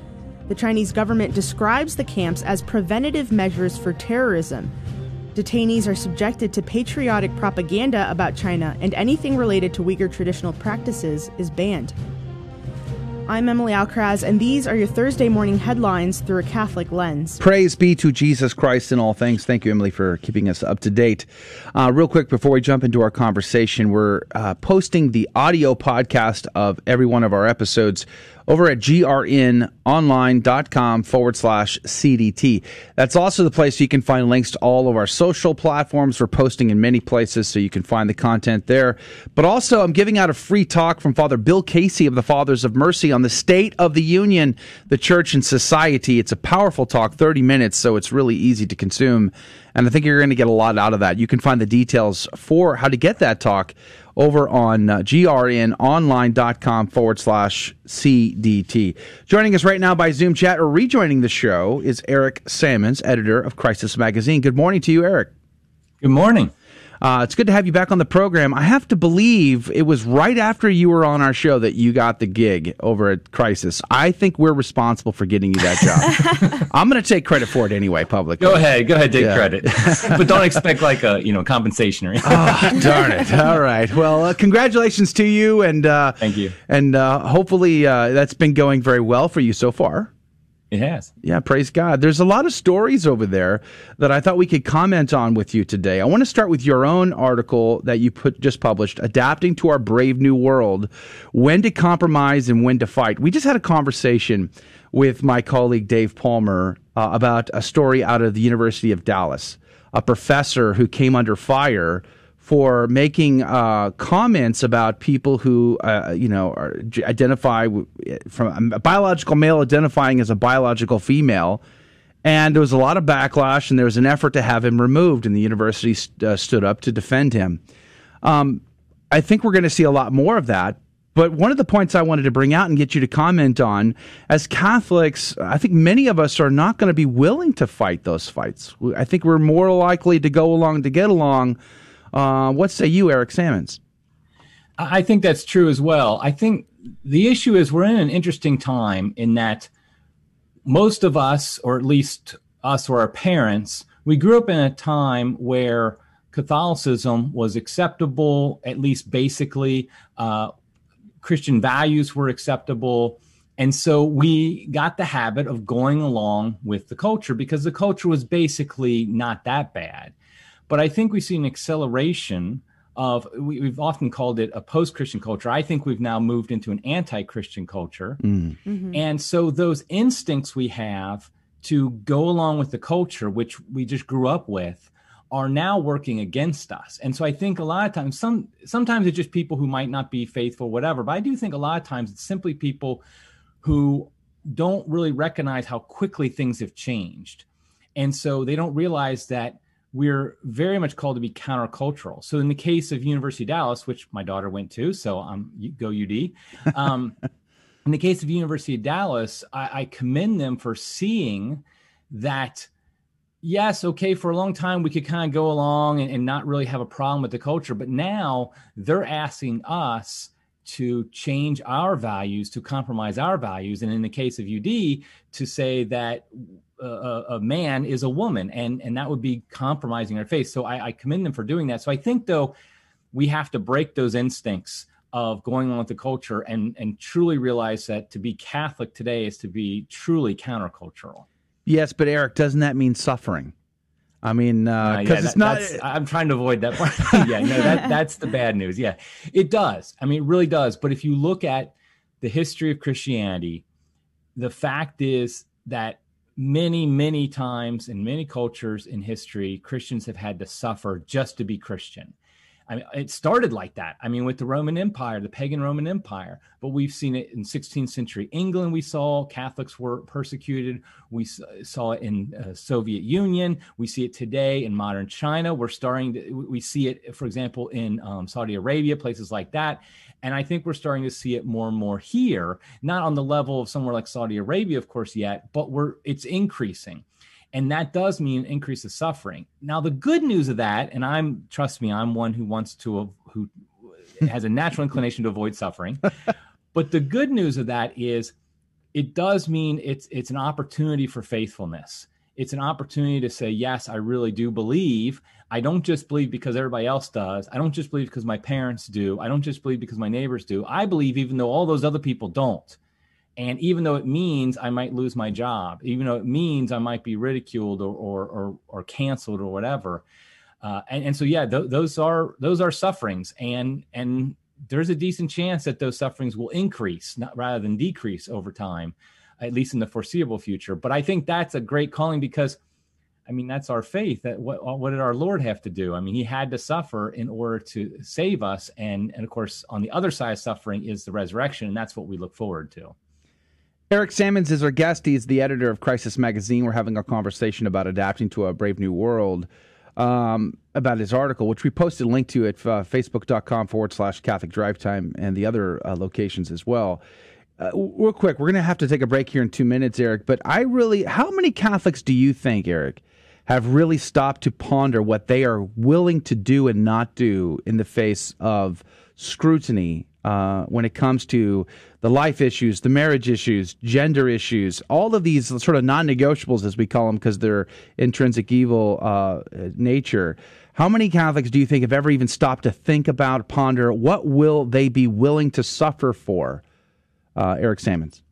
The Chinese government describes the camps as preventative measures for terrorism. Detainees are subjected to patriotic propaganda about China, and anything related to Uyghur traditional practices is banned. I'm Emily Alcaraz, and these are your Thursday morning headlines through a Catholic lens. Praise be to Jesus Christ in all things. Thank you, Emily, for keeping us up to date. Uh, real quick, before we jump into our conversation, we're uh, posting the audio podcast of every one of our episodes over at grnonline.com forward slash CDT. That's also the place you can find links to all of our social platforms. We're posting in many places, so you can find the content there. But also, I'm giving out a free talk from Father Bill Casey of the Fathers of Mercy on the state of the union, the church and society. It's a powerful talk, 30 minutes, so it's really easy to consume. And I think you're going to get a lot out of that. You can find the details for how to get that talk over on uh, grnonline.com forward slash CDT. Joining us right now by Zoom chat or rejoining the show is Eric Sammons, editor of Crisis Magazine. Good morning to you, Eric. Good morning. Uh, it's good to have you back on the program. I have to believe it was right after you were on our show that you got the gig over at Crisis. I think we're responsible for getting you that job. I'm going to take credit for it anyway, publicly. Go ahead, go ahead, take yeah. credit, but don't expect like a you know compensation or anything. oh, darn it! All right. Well, uh, congratulations to you, and uh, thank you. And uh, hopefully uh, that's been going very well for you so far. It has. Yeah, praise God. There's a lot of stories over there that I thought we could comment on with you today. I want to start with your own article that you put just published, Adapting to Our Brave New World, When to Compromise and When to Fight. We just had a conversation with my colleague Dave Palmer uh, about a story out of the University of Dallas, a professor who came under fire for making uh, comments about people who, uh, you know, are, identify from a biological male identifying as a biological female. And there was a lot of backlash, and there was an effort to have him removed, and the university st- uh, stood up to defend him. Um, I think we're going to see a lot more of that. But one of the points I wanted to bring out and get you to comment on, as Catholics, I think many of us are not going to be willing to fight those fights. I think we're more likely to go along to get along uh, what say you, Eric Sammons? I think that's true as well. I think the issue is we're in an interesting time in that most of us, or at least us or our parents, we grew up in a time where Catholicism was acceptable, at least basically. Uh, Christian values were acceptable. And so we got the habit of going along with the culture because the culture was basically not that bad. But I think we see an acceleration of we, have often called it a post-christian culture. I think we've now moved into an anti-christian culture. Mm. mm-hmm. and so those instincts we have to go along with the culture which we just grew up with are now working against us. And so i think a lot of times some sometimes it's just people who might not be faithful whatever. But i do think a lot of times it's simply people who don't really recognize how quickly things have changed. And so they don't realize that we're very much called to be countercultural. So in the case of University of Dallas, which my daughter went to, so um, go UD. Um, in the case of University of Dallas, I, I commend them for seeing that. Yes, okay, for a long time we could kind of go along and, and not really have a problem with the culture, but now they're asking us to change our values, to compromise our values, and in the case of UD, to say that a, a, man is a woman, and and that would be compromising our faith. So I, I commend them for doing that. So I think though we have to break those instincts of going on with the culture and and truly realize that to be Catholic today is to be truly countercultural. Yes, but Eric, doesn't that mean suffering? I mean, because uh, uh, yeah, it's not. I'm trying to avoid that part. yeah, no, that, that's the bad news. Yeah, it does. I mean, it really does. But if you look at the history of Christianity, the fact is that many, many times in many cultures in history, Christians have had to suffer just to be Christian. I mean, it started like that. I mean, with the Roman Empire, the pagan Roman Empire, but we've seen it in 16th century England. We saw Catholics were persecuted. We saw it in uh, Soviet Union. We see it today in modern China. We're starting to, we see it, for example, in um, Saudi Arabia, places like that. And I think we're starting to see it more and more here, not on the level of somewhere like Saudi Arabia, of course, yet, but we're, it's increasing. And that does mean increase of suffering. Now the good news of that and i'm trust me i'm one who wants to who has a natural inclination to avoid suffering. But the good news of that is it does mean it's it's an opportunity for faithfulness. It's an opportunity to say yes i really do believe i don't just believe because everybody else does. I don't just believe because my parents do. I don't just believe because my neighbors do. I believe even though all those other people don't. And even though it means I might lose my job, even though it means I might be ridiculed or or or, or canceled or whatever, uh, and, and so yeah, th- those are those are sufferings, and and there's a decent chance that those sufferings will increase, not rather than decrease over time, at least in the foreseeable future. But I think that's a great calling because, I mean, that's our faith. That what what did our Lord have to do? I mean, He had to suffer in order to save us, and and of course, on the other side of suffering is the resurrection, and that's what we look forward to. Eric Sammons is our guest. He's the editor of Crisis Magazine. We're having a conversation about adapting to a brave new world. Um, about his article, which we posted a link to at uh, facebook.com forward slash Catholic Drive Time and the other uh, locations as well. Uh, real quick, we're going to have to take a break here in two minutes, Eric. But I really, how many Catholics do you think, Eric, have really stopped to ponder what they are willing to do and not do in the face of scrutiny uh, when it comes to the life issues, the marriage issues, gender issues, all of these sort of non negotiables, as we call them, because they're intrinsic evil uh, nature. How many Catholics do you think have ever even stopped to think about, ponder, what will they be willing to suffer for? Uh, Eric Sammons.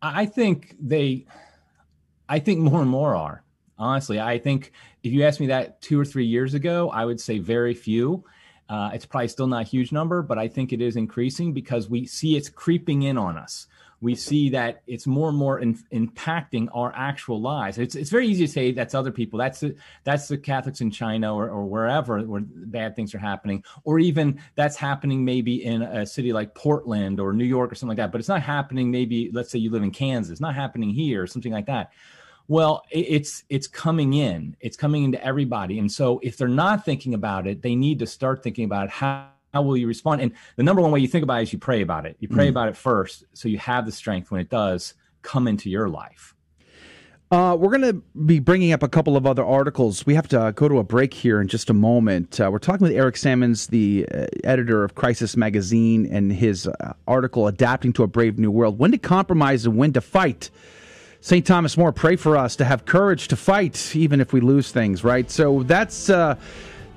I think they, I think more and more are. Honestly, I think if you asked me that two or three years ago, I would say very few. Uh, it's probably still not a huge number, but I think it is increasing because we see it's creeping in on us. We see that it's more and more in, impacting our actual lives. It's, it's very easy to say that's other people. That's the, that's the Catholics in China or, or wherever where bad things are happening, or even that's happening maybe in a city like Portland or New York or something like that. But it's not happening. Maybe let's say you live in Kansas, it's not happening here, or something like that. Well, it's it's coming in. It's coming into everybody. And so if they're not thinking about it, they need to start thinking about how how will you respond? And the number one way you think about it is you pray about it. You pray mm. about it first so you have the strength when it does come into your life. Uh, we're going to be bringing up a couple of other articles. We have to go to a break here in just a moment. Uh, we're talking with Eric Sammons, the uh, editor of Crisis Magazine, and his uh, article, Adapting to a Brave New World When to Compromise and When to Fight. St. Thomas More, pray for us to have courage to fight, even if we lose things, right? So that's. Uh,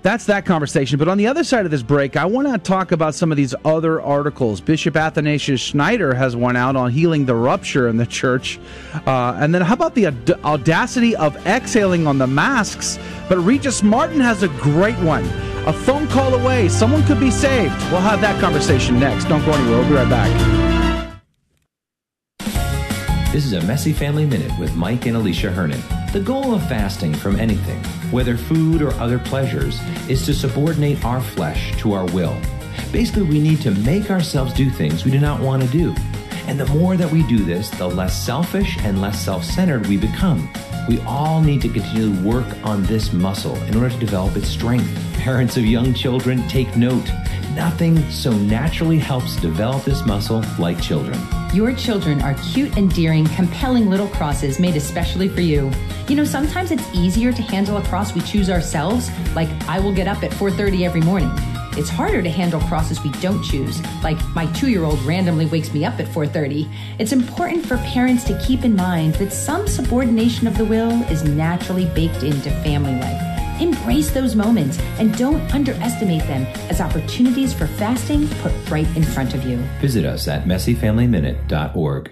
that's that conversation. But on the other side of this break, I want to talk about some of these other articles. Bishop Athanasius Schneider has one out on healing the rupture in the church. Uh, and then how about the audacity of exhaling on the masks? But Regis Martin has a great one. A phone call away. Someone could be saved. We'll have that conversation next. Don't go anywhere. We'll be right back. This is a Messy Family Minute with Mike and Alicia Hernon. The goal of fasting from anything, whether food or other pleasures, is to subordinate our flesh to our will. Basically, we need to make ourselves do things we do not want to do. And the more that we do this, the less selfish and less self centered we become. We all need to continue to work on this muscle in order to develop its strength. Parents of young children, take note. Nothing so naturally helps develop this muscle like children. Your children are cute, endearing, compelling little crosses made especially for you. You know, sometimes it's easier to handle a cross we choose ourselves, like I will get up at 4:30 every morning. It's harder to handle crosses we don't choose, like my 2-year-old randomly wakes me up at 4:30. It's important for parents to keep in mind that some subordination of the will is naturally baked into family life. Embrace those moments and don't underestimate them as opportunities for fasting put right in front of you. Visit us at messyfamilyminute.org.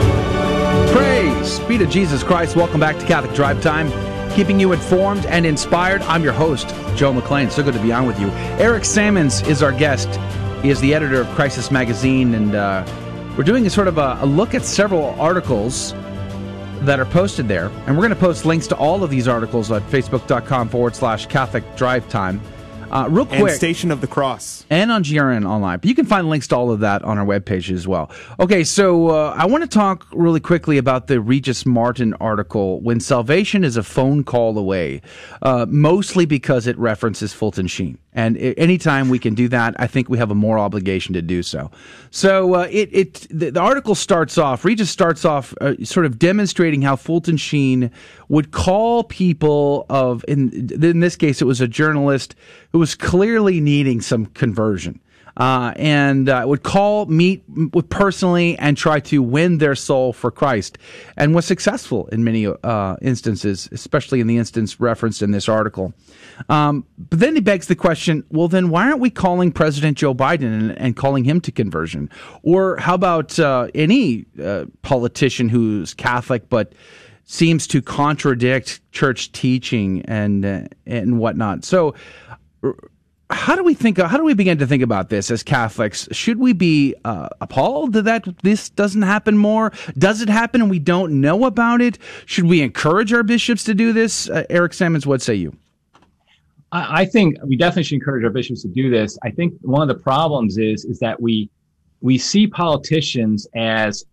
Praise be to Jesus Christ. Welcome back to Catholic Drive Time, keeping you informed and inspired. I'm your host, Joe McClain. So good to be on with you. Eric Sammons is our guest. He is the editor of Crisis Magazine, and uh, we're doing a sort of a, a look at several articles that are posted there. And we're going to post links to all of these articles at facebook.com forward slash Catholic Drive Time. Uh, real quick. And Station of the Cross. And on GRN Online. But you can find links to all of that on our webpage as well. Okay, so uh, I want to talk really quickly about the Regis Martin article, When Salvation is a Phone Call Away, uh, mostly because it references Fulton Sheen. And anytime we can do that, I think we have a moral obligation to do so. So uh, it, it the, the, article starts off, Regis starts off uh, sort of demonstrating how Fulton Sheen would call people of, in, in this case, it was a journalist who was clearly needing some conversion uh, and uh, would call, meet with personally, and try to win their soul for Christ, and was successful in many uh, instances, especially in the instance referenced in this article. Um, but then he begs the question: Well, then why aren't we calling President Joe Biden and, and calling him to conversion? Or how about uh, any uh, politician who's Catholic but seems to contradict church teaching and uh, and whatnot? So how do we think? How do we begin to think about this as Catholics? Should we be uh, appalled that this doesn't happen more? Does it happen and we don't know about it? Should we encourage our bishops to do this? Uh, Eric Sammons, what say you? I, I think we definitely should encourage our bishops to do this. I think one of the problems is is that we we see politicians as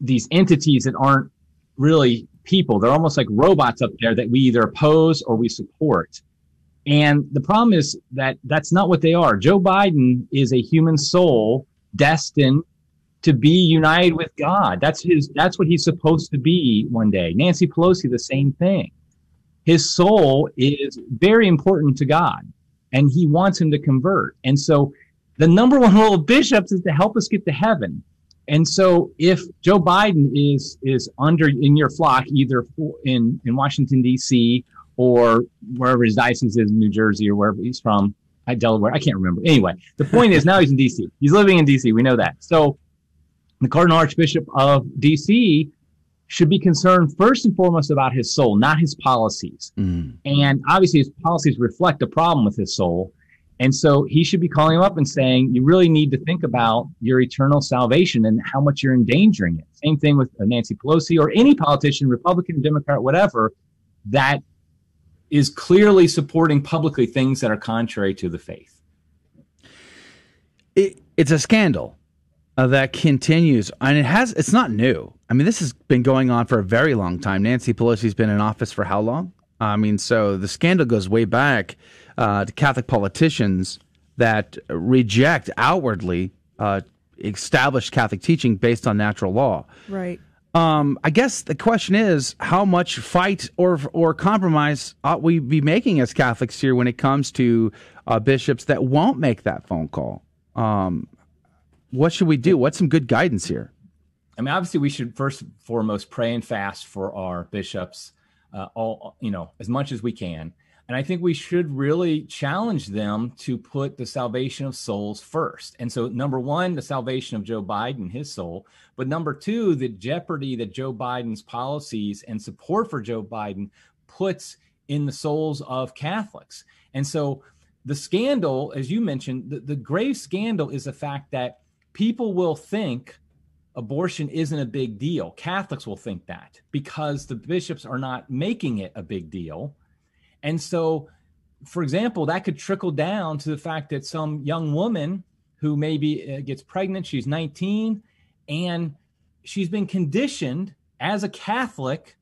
these entities that aren't really people. They're almost like robots up there that we either oppose or we support. And the problem is that that's not what they are. Joe Biden is a human soul destined to be united with God. That's his, that's what he's supposed to be one day. Nancy Pelosi, the same thing. His soul is very important to God and he wants him to convert. And so the number one role of bishops is to help us get to heaven. And so if Joe Biden is, is under in your flock, either in, in Washington, DC or wherever his diocese is in New Jersey or wherever he's from, at Delaware. I can't remember. Anyway, the point is now he's in DC. He's living in DC. We know that. So the Cardinal Archbishop of DC should be concerned first and foremost about his soul, not his policies. Mm. And obviously his policies reflect a problem with his soul. And so he should be calling him up and saying, you really need to think about your eternal salvation and how much you're endangering it. Same thing with Nancy Pelosi or any politician, Republican, Democrat, whatever, that is clearly supporting publicly things that are contrary to the faith. It, it's a scandal uh, that continues, and it has. It's not new. I mean, this has been going on for a very long time. Nancy Pelosi's been in office for how long? I mean, so the scandal goes way back uh, to Catholic politicians that reject outwardly uh, established Catholic teaching based on natural law. Right. Um, I guess the question is how much fight or or compromise ought we be making as Catholics here when it comes to uh, bishops that won't make that phone call? Um, what should we do? What's some good guidance here? I mean, obviously, we should first and foremost pray and fast for our bishops, uh, all you know, as much as we can. And I think we should really challenge them to put the salvation of souls first. And so, number one, the salvation of Joe Biden, his soul. But number two, the jeopardy that Joe Biden's policies and support for Joe Biden puts in the souls of Catholics. And so, the scandal, as you mentioned, the, the grave scandal is the fact that people will think abortion isn't a big deal. Catholics will think that because the bishops are not making it a big deal. And so, for example, that could trickle down to the fact that some young woman who maybe uh, gets pregnant, she's 19, and she's been conditioned as a Catholic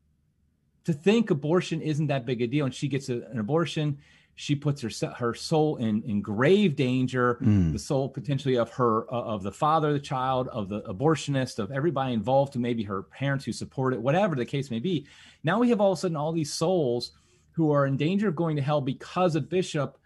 to think abortion isn't that big a deal. And she gets a, an abortion. She puts her her soul in, in grave danger, mm. the soul potentially of her uh, of the father, the child, of the abortionist, of everybody involved, who maybe her parents who support it, whatever the case may be. Now we have all of a sudden all these souls who are in danger of going to hell because a bishop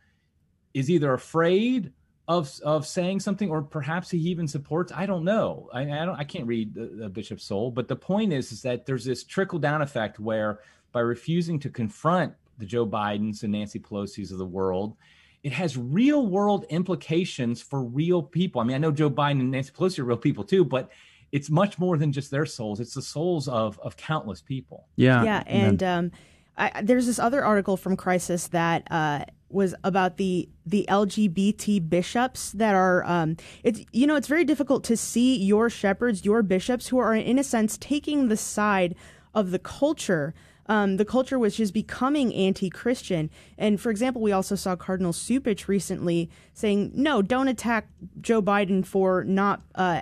is either afraid of of saying something or perhaps he even supports i don't know i, I don't i can't read the, the, bishop's soul but the point is is that there's this trickle down effect where by refusing to confront the joe bidens and nancy pelosi's of the world it has real world implications for real people. I mean, I know Joe Biden and Nancy Pelosi are real people too, but it's much more than just their souls. It's the souls of of countless people. Yeah, yeah, and um, I, there's this other article from Crisis that uh, was about the the LGBT bishops that are. Um, it's you know it's very difficult to see your shepherds, your bishops, who are in a sense taking the side of the culture. Um, the culture which is becoming anti-Christian. And for example, we also saw Cardinal Cupich recently saying, "No, don't attack Joe Biden for not uh,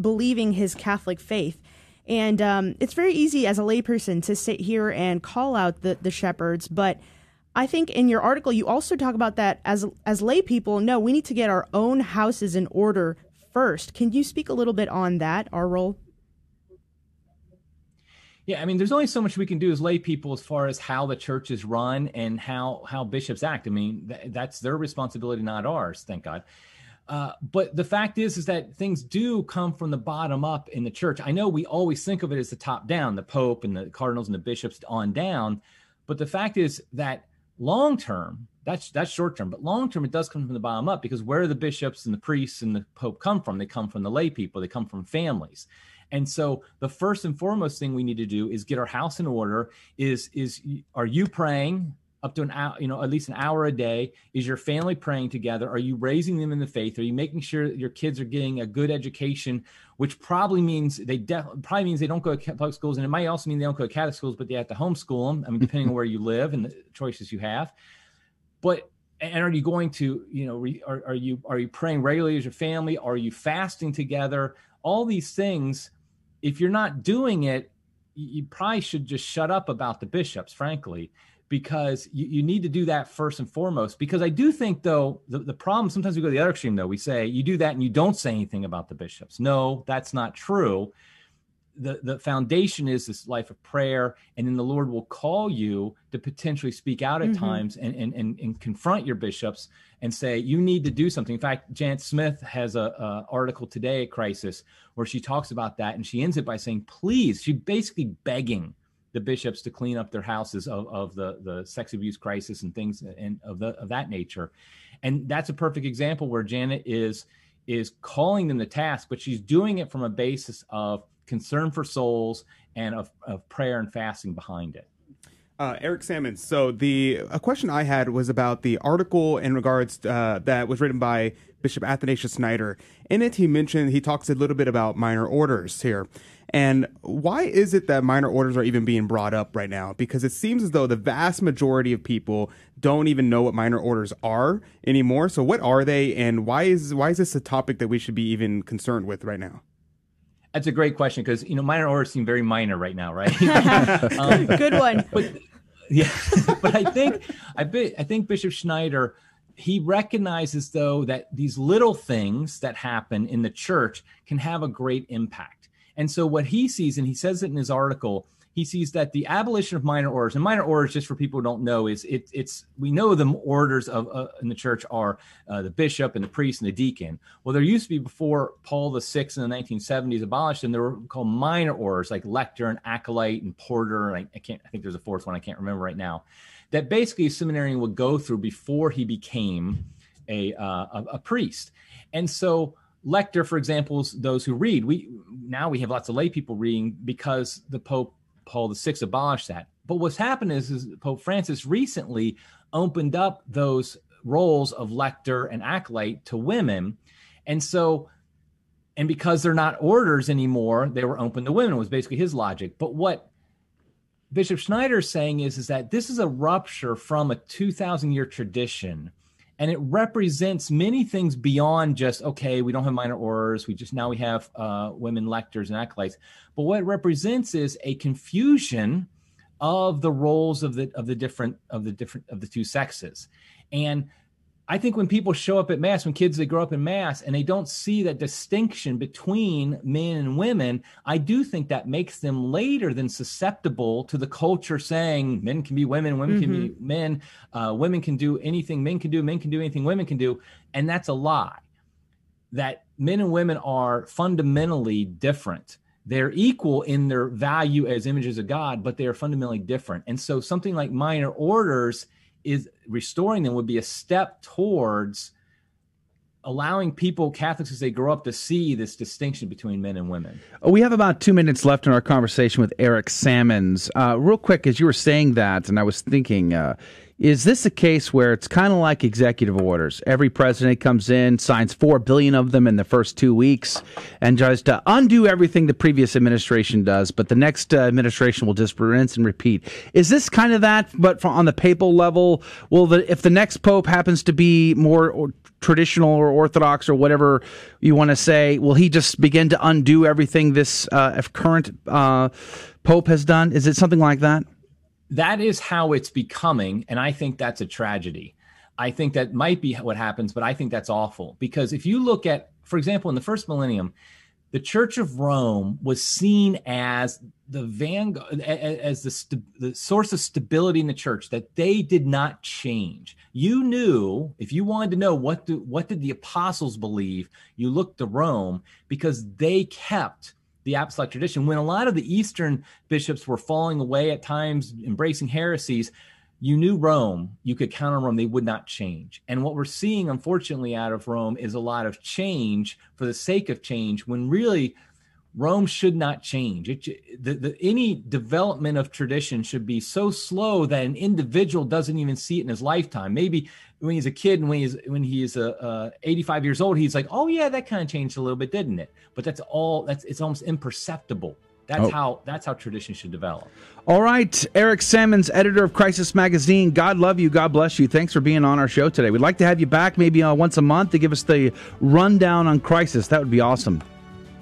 believing his Catholic faith." And um, it's very easy as a layperson to sit here and call out the, the shepherds, but I think in your article you also talk about that as as lay people. No, we need to get our own houses in order first. Can you speak a little bit on that, our role? Yeah, I mean, there's only so much we can do as lay people as far as how the church is run and how how bishops act. I mean, th- that's their responsibility, not ours. Thank God. Uh, but the fact is, is that things do come from the bottom up in the church. I know we always think of it as the top down, the Pope and the cardinals and the bishops on down. But the fact is that long term, that's that's short term, but long term, it does come from the bottom up because where do the bishops and the priests and the Pope come from? They come from the lay people. They come from families. And so the first and foremost thing we need to do is get our house in order. Is is are you praying? Up to an hour, you know, at least an hour a day? Is your family praying together? Are you raising them in the faith? Are you making sure your kids are getting a good education, which probably means they probably means they don't go to public schools, and it might also mean they don't go to Catholic schools, but they have to homeschool them. I mean, depending on where you live and the choices you have. But and are you going to, you know, re, are, are you are you praying regularly as your family? Are you fasting together? All these things. If you're not doing it, you probably should just shut up about the bishops, frankly because you, you need to do that first and foremost. Because I do think, though, the, the problem sometimes we go to the other extreme, though. We say you do that and you don't say anything about the bishops. No, that's not true. The, the foundation is this life of prayer, and then the Lord will call you to potentially speak out at mm-hmm. times and, and, and, and confront your bishops and say, you need to do something. In fact, Janet Smith has a, a, article today at Crisis where she talks about that, and she ends it by saying, please, she's basically begging the bishops to clean up their houses of, of the, the sex abuse crisis and things and of the of that nature. And that's a perfect example where Janet is is calling them to task, but she's doing it from a basis of concern for souls and of, of prayer and fasting behind it. Uh, Eric Sammons. So the a question I had was about the article in regards uh, that was written by Bishop Athanasius Schneider. In it, he mentioned he talks a little bit about minor orders here, and why is it that minor orders are even being brought up right now? Because it seems as though the vast majority of people don't even know what minor orders are anymore. So what are they, and why is why is this a topic that we should be even concerned with right now? That's a great question because you know minor orders seem very minor right now, right? um, Good one. But, yeah, but I think I, be, I think Bishop Schneider he recognizes though that these little things that happen in the church can have a great impact. And so what he sees, and he says it in his article, he sees that the abolition of minor orders and minor orders just for people who don't know is it, it's we know the orders of uh, in the church are uh, the bishop and the priest and the deacon. Well there used to be before paul the sixth in the 1970s abolished them there were called minor orders like lector and acolyte and porter and I, I can't i think there's a fourth one i can't remember right now that basically a seminarian would go through before he became a, uh, a, a priest. And so lector for example is those who read. We now we have lots of lay people reading because the pope Paul VI abolished that. But what's happened is, is Pope Francis recently opened up those roles of lector and acolyte to women. And so, and because they're not orders anymore, they were open to women, was basically his logic. But what Bishop Schneider is saying is, is that this is a rupture from a 2,000 year tradition and it represents many things beyond just okay we don't have minor orders we just now we have uh, women lectors and acolytes. But what it represents is a confusion of the roles of the of the different of the different of the two sexes. And I think when people show up at mass, when kids they grow up in mass and they don't see that distinction between men and women, I do think that makes them later than susceptible to the culture saying men can be women, women mm-hmm. can be mm-hmm. men, uh, women can do anything men can do, men can do anything women can do, and that's a lie. That men and women are fundamentally different. They're equal in their value as images of God, but they are fundamentally different. And so something like minor orders is restoring them would be a step towards allowing people catholics as they grow up to see this distinction between men and women Uh, We have about two minutes left in our conversation with Eric Sammons. Uh, real quick, as you were saying that, and I was thinking, uh, is this a case where it's kind of like executive orders? Every president comes in, signs four billion of them in the first two weeks, and tries to undo everything the previous administration does, but the next uh, administration will just rinse and repeat. Is this kind of that, but on the papal level? Will the if the next pope happens to be more or, traditional or orthodox or whatever you want to say, will he just begin to undo everything this uh, current uh, pope has done? Is it something like that? That is how it's becoming and i think that's a tragedy. I think that might be what happens but i think that's awful. Because if you look at for example in the first millennium the church of rome was seen as the vanguard as the, st- the source of stability in the church that they did not change. You knew if you wanted to know what do, what did the apostles believe you looked to rome because they kept the apostolic tradition. When a lot of the Eastern bishops were falling away at times, embracing heresies, you knew Rome, you could count on Rome, they would not change. And what we're seeing, unfortunately, out of Rome is a lot of change for the sake of change when really Rome should not change. It, the, the, any development of tradition should be so slow that an individual doesn't even see it in his lifetime. Maybe when he's a kid and when he's when he's a, uh, 85 years old, he's like, "Oh yeah, that kind of changed a little bit, didn't it?" But that's all. That's it's almost imperceptible. That's Oh. how that's how tradition should develop. All right, Eric Sammons, editor of Crisis Magazine. God love you. God bless you. Thanks for being on our show today. We'd like to have you back maybe uh, once a month to give us the rundown on Crisis. That would be awesome.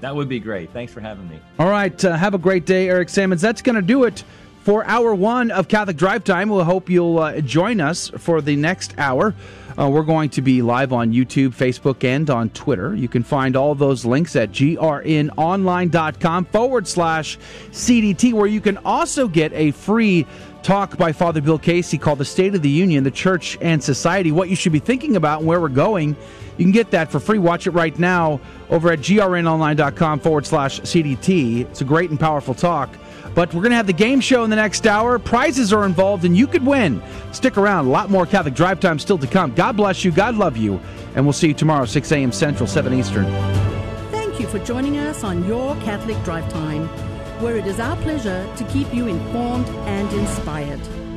That would be great. Thanks for having me. All right, uh, have a great day, Eric Sammons. That's going to do it for hour one of Catholic Drive Time. We'll hope you'll uh, join us for the next hour. Uh, we're going to be live on YouTube, Facebook, and on Twitter. You can find all those links at grnonline.com forward slash CDT, where you can also get a free talk by Father Bill Casey called The State of the Union, the Church and Society, what you should be thinking about and where we're going. You can get that for free. Watch it right now over at grnonline.com forward slash CDT. It's a great and powerful talk. But we're going to have the game show in the next hour. Prizes are involved, and you could win. Stick around. A lot more Catholic Drive Time still to come. God bless you. God love you. And we'll see you tomorrow, 6 a.m. Central, 7 Eastern. Thank you for joining us on Your Catholic Drive Time, where it is our pleasure to keep you informed and inspired.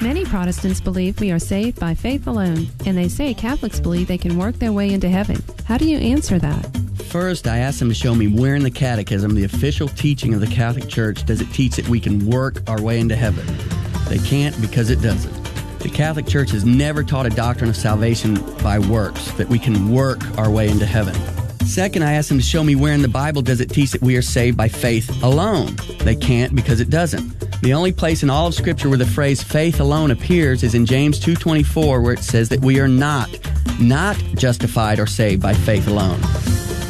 Many Protestants believe we are saved by faith alone, and they say Catholics believe they can work their way into heaven. How do you answer that? First, I asked them to show me where in the Catechism, the official teaching of the Catholic Church, does it teach that we can work our way into heaven. They can't because it doesn't. The Catholic Church has never taught a doctrine of salvation by works, that we can work our way into heaven. Second, I asked them to show me where in the Bible does it teach that we are saved by faith alone. They can't because it doesn't. The only place in all of Scripture where the phrase faith alone appears is in James 2.24 where it says that we are not, not justified or saved by faith alone.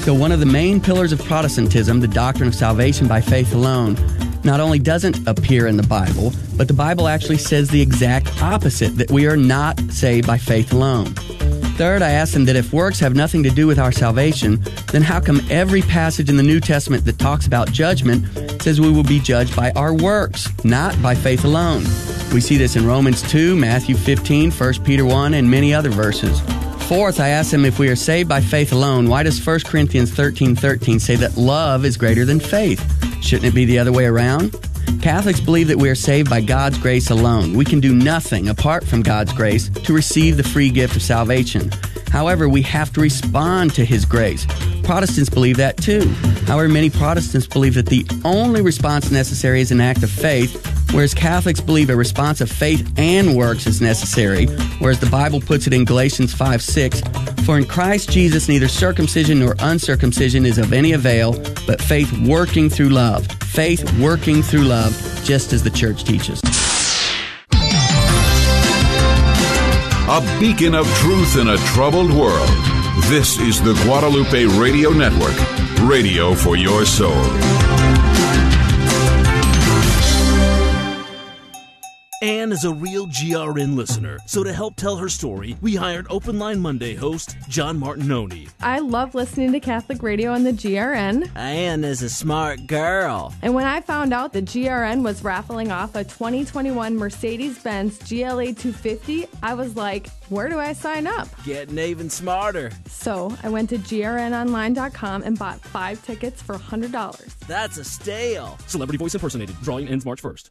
So one of the main pillars of Protestantism, the doctrine of salvation by faith alone, not only doesn't appear in the Bible, but the Bible actually says the exact opposite, that we are not saved by faith alone. Third, I asked them that if works have nothing to do with our salvation, then how come every passage in the New Testament that talks about judgment says we will be judged by our works, not by faith alone? We see this in Romans 2, Matthew 15, 1 Peter 1, and many other verses. Fourth, I asked them if we are saved by faith alone, why does 1 Corinthians 13, 13 say that love is greater than faith? Shouldn't it be the other way around? Catholics believe that we are saved by God's grace alone. We can do nothing apart from God's grace to receive the free gift of salvation. However, we have to respond to His grace. Protestants believe that too. However, many Protestants believe that the only response necessary is an act of faith, whereas Catholics believe a response of faith and works is necessary, whereas the Bible puts it in Galatians 5 6 For in Christ Jesus neither circumcision nor uncircumcision is of any avail, but faith working through love. Faith working through love, just as the church teaches. a beacon of truth in a troubled world. This is the Guadalupe Radio Network, radio for your soul. Anne is a real GRN listener, so to help tell her story, we hired Open Line Monday host John Martignoni. I love listening to Catholic radio on the GRN. Anne is a smart girl. And when I found out that GRN was raffling off a 2021 Mercedes Benz GLA 250, I was like, where do I sign up? Getting even smarter. So I went to grnonline.com and bought five tickets for $100. That's a steal. Celebrity voice impersonated. Drawing ends March 1st.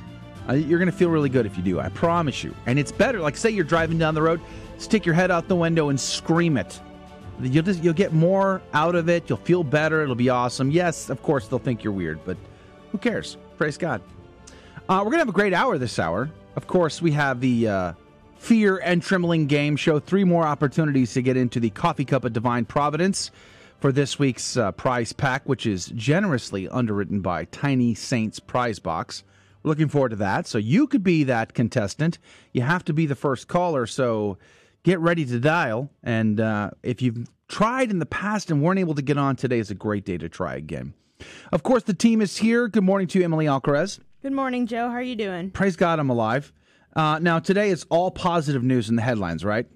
Uh, you're going to feel really good if you do. I promise you. And it's better. Like, say you're driving down the road, stick your head out the window and scream it. You'll just you'll get more out of it. You'll feel better. It'll be awesome. Yes, of course they'll think you're weird, but who cares? Praise God. Uh, we're gonna have a great hour this hour. Of course, we have the uh, Fear and Trembling game show. Three more opportunities to get into the Coffee Cup of Divine Providence for this week's uh, prize pack, which is generously underwritten by Tiny Saints Prize Box. Looking forward to that. So you could be that contestant. You have to be the first caller. So get ready to dial. And uh, if you've tried in the past and weren't able to get on, today is a great day to try again. Of course, the team is here. Good morning to you, Emily Alcaraz. Good morning, Joe. How are you doing? Praise God, I'm alive. Uh, now, today is all positive news in the headlines, right?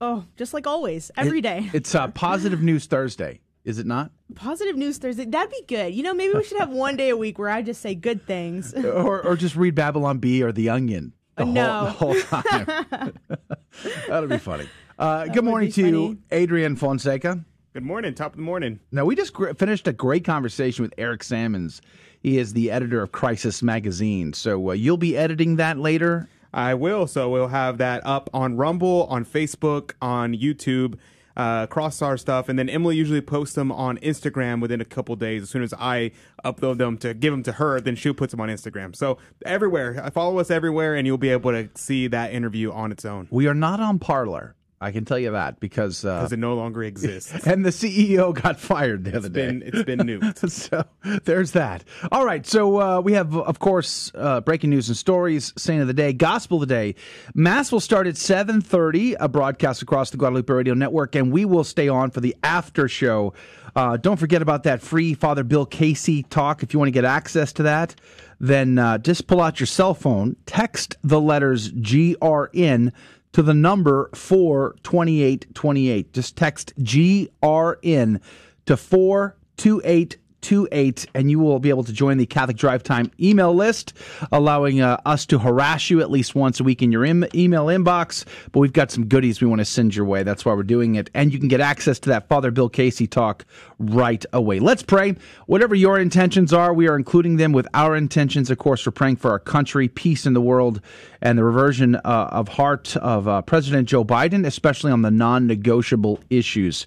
Oh, just like always, every It- day. It's uh, Positive News Thursday, is it not? Positive News Thursday. That'd be good. You know, maybe we should have one day a week where I just say good things. or, or just read Babylon Bee or The Onion the, No. whole, the whole time. That'll be funny. Uh, good morning to you, funny. Adrian Fonseca. Good morning, top of the morning. Now, we just gr- finished a great conversation with Eric Sammons. He is the editor of Crisis Magazine. So uh, you'll be editing that later. I will. So we'll have that up on Rumble, on Facebook, on YouTube, uh, across our stuff, and then Emily usually posts them on Instagram within a couple days. As soon as I upload them to give them to her, then she puts them on Instagram. So everywhere, follow us everywhere, and you'll be able to see that interview on its own We are not on Parler. I can tell you that because uh, because it no longer exists. and the CEO got fired the other day. been- it's been nuked. so there's that. All right. So uh, we have, of course, uh, breaking news and stories, saint of the day, gospel of the day. Mass will start at 7.30, a broadcast across the Guadalupe Radio Network, and we will stay on for the after show. Uh, don't forget about that free Father Bill Casey talk. If you want to get access to that, then uh, just pull out your cell phone, text the letters GRN to the number 42828. Just text GRN to 42828 and you will be able to join the Catholic Drive Time email list, allowing uh, us to harass you at least once a week in your em- email inbox. But we've got some goodies we want to send your way. That's why we're doing it. And you can get access to that Father Bill Casey talk right away. Let's pray. Whatever your intentions are, we are including them with our intentions. Of course, we're praying for our country, peace in the world, and the reversion uh, of heart of uh, President Joe Biden, especially on the non negotiable issues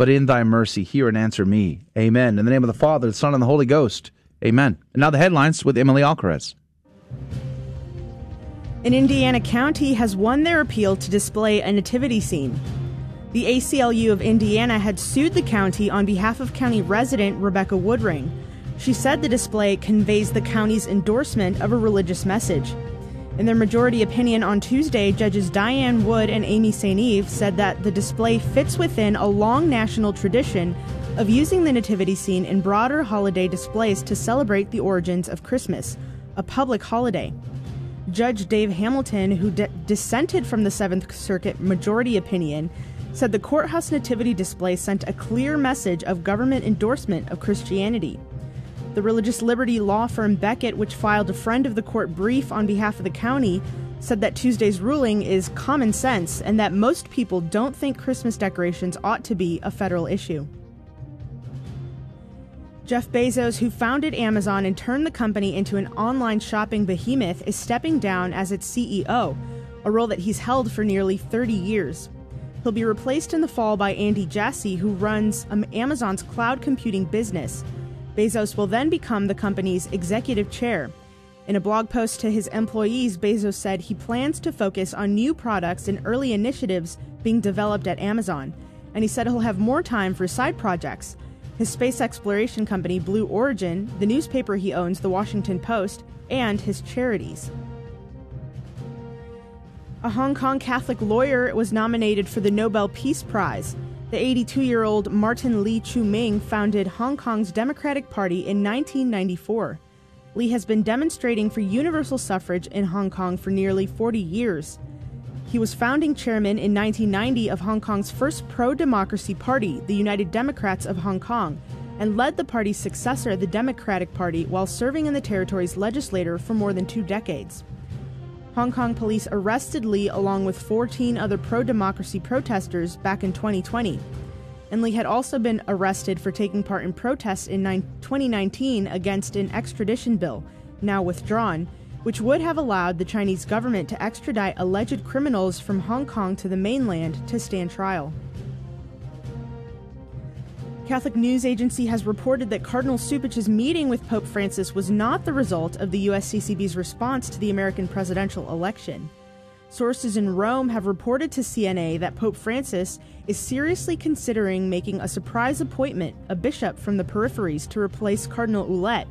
but in thy mercy hear and answer me. Amen. In the name of the Father, the Son, and the Holy Ghost. Amen. And now the headlines with Emily Alcaraz. An Indiana county has won their appeal to display a nativity scene. The ACLU of Indiana had sued the county on behalf of county resident Rebecca Woodring. She said the display conveys the county's endorsement of a religious message. In their majority opinion on Tuesday, Judges Diane Wood and Amy St. Eve said that the display fits within a long national tradition of using the nativity scene in broader holiday displays to celebrate the origins of Christmas, a public holiday. Judge Dave Hamilton, who d- dissented from the Seventh Circuit majority opinion, said the courthouse nativity display sent a clear message of government endorsement of Christianity. The religious liberty law firm Becket, which filed a friend of the court brief on behalf of the county, said that Tuesday's ruling is common sense and that most people don't think Christmas decorations ought to be a federal issue. Jeff Bezos, who founded Amazon and turned the company into an online shopping behemoth, is stepping down as its CEO, a role that he's held for nearly 30 years. He'll be replaced in the fall by Andy Jassy, who runs um, Amazon's cloud computing business. Bezos will then become the company's executive chair. In a blog post to his employees, Bezos said he plans to focus on new products and early initiatives being developed at Amazon, and he said he'll have more time for side projects. His space exploration company, Blue Origin, the newspaper he owns, The Washington Post, and his charities. A Hong Kong Catholic lawyer was nominated for the Nobel Peace Prize. The 82 year old Martin Lee Chu Ming founded Hong Kong's Democratic Party in 1994. Lee has been demonstrating for universal suffrage in Hong Kong for nearly 40 years. He was founding chairman in 1990 of Hong Kong's first pro democracy party, the United Democrats of Hong Kong, and led the party's successor, the Democratic Party, while serving in the territory's legislature for more than two decades. Hong Kong police arrested Lee along with 14 other pro democracy protesters back in 2020. And Lee had also been arrested for taking part in protests in 2019 against an extradition bill, now withdrawn, which would have allowed the Chinese government to extradite alleged criminals from Hong Kong to the mainland to stand trial. Catholic News Agency has reported that Cardinal Cupich's meeting with Pope Francis was not the result of the USCCB's response to the American presidential election. Sources in Rome have reported to CNA that Pope Francis is seriously considering making a surprise appointment, a bishop from the peripheries, to replace Cardinal Ouellet,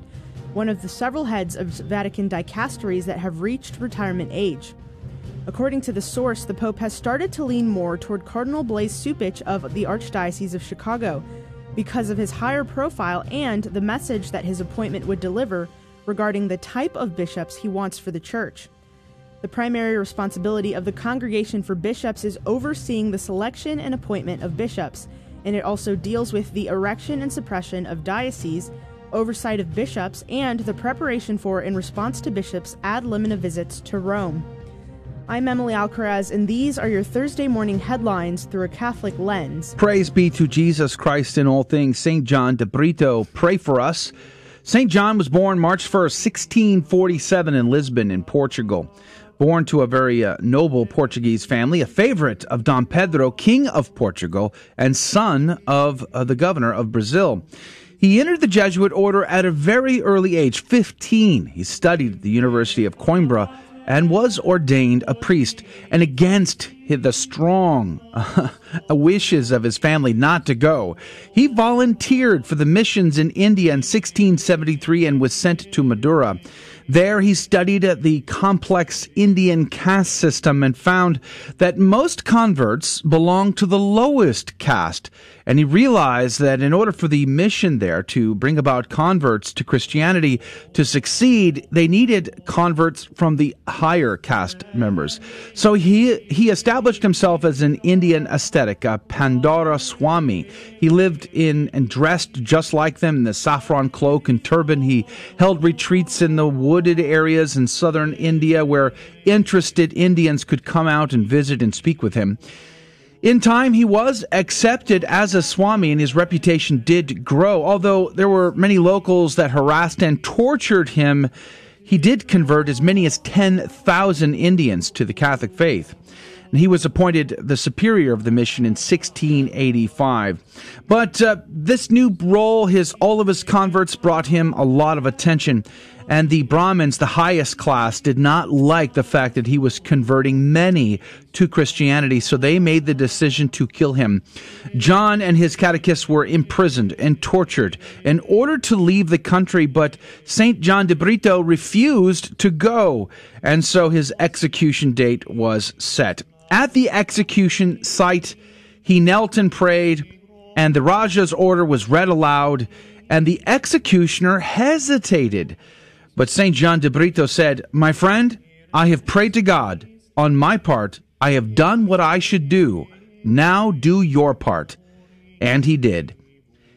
one of the several heads of Vatican dicasteries that have reached retirement age. According to the source, the Pope has started to lean more toward Cardinal Blase Cupich of the Archdiocese of Chicago because of his higher profile and the message that his appointment would deliver regarding the type of bishops he wants for the church. The primary responsibility of the Congregation for Bishops is overseeing the selection and appointment of bishops, and it also deals with the erection and suppression of dioceses, oversight of bishops, and the preparation for and response to bishops' ad limina visits to Rome. I'm Emily Alcaraz, and these are your Thursday morning headlines through a Catholic lens. Praise be to Jesus Christ in all things. St. John de Brito, pray for us. St. John was born March 1st, 1647, in Lisbon, in Portugal. Born to a very uh, noble Portuguese family, a favorite of Dom Pedro, King of Portugal, and son of uh, the governor of Brazil. He entered the Jesuit order at a very early age, 15. He studied at the University of Coimbra and was ordained a priest. And against the strong wishes of his family not to go, he volunteered for the missions in India in 1673 and was sent to Madura. There, he studied the complex Indian caste system and found that most converts belonged to the lowest caste. And he realized that in order for the mission there to bring about converts to Christianity to succeed, they needed converts from the higher caste members. So he, he established himself as an Indian ascetic, a Pandara Swami. He lived in and dressed just like them in the saffron cloak and turban. He held retreats in the wooded areas in southern India where interested Indians could come out and visit and speak with him. In time, he was accepted as a Swami and his reputation did grow. Although there were many locals that harassed and tortured him, he did convert as many as 10,000 Indians to the Catholic faith and he was appointed the superior of the mission in 1685. But uh, this new role, his all of his converts brought him a lot of attention, and the Brahmins, the highest class, did not like the fact that he was converting many to Christianity, so they made the decision to kill him. John and his catechists were imprisoned and tortured in order to leave the country, but St. John de Brito refused to go, and so his execution date was set. At the execution site, he knelt and prayed, and the Raja's order was read aloud, and the executioner hesitated. But St. John de Brito said, My friend, I have prayed to God. On my part, I have done what I should do. Now do your part. And he did.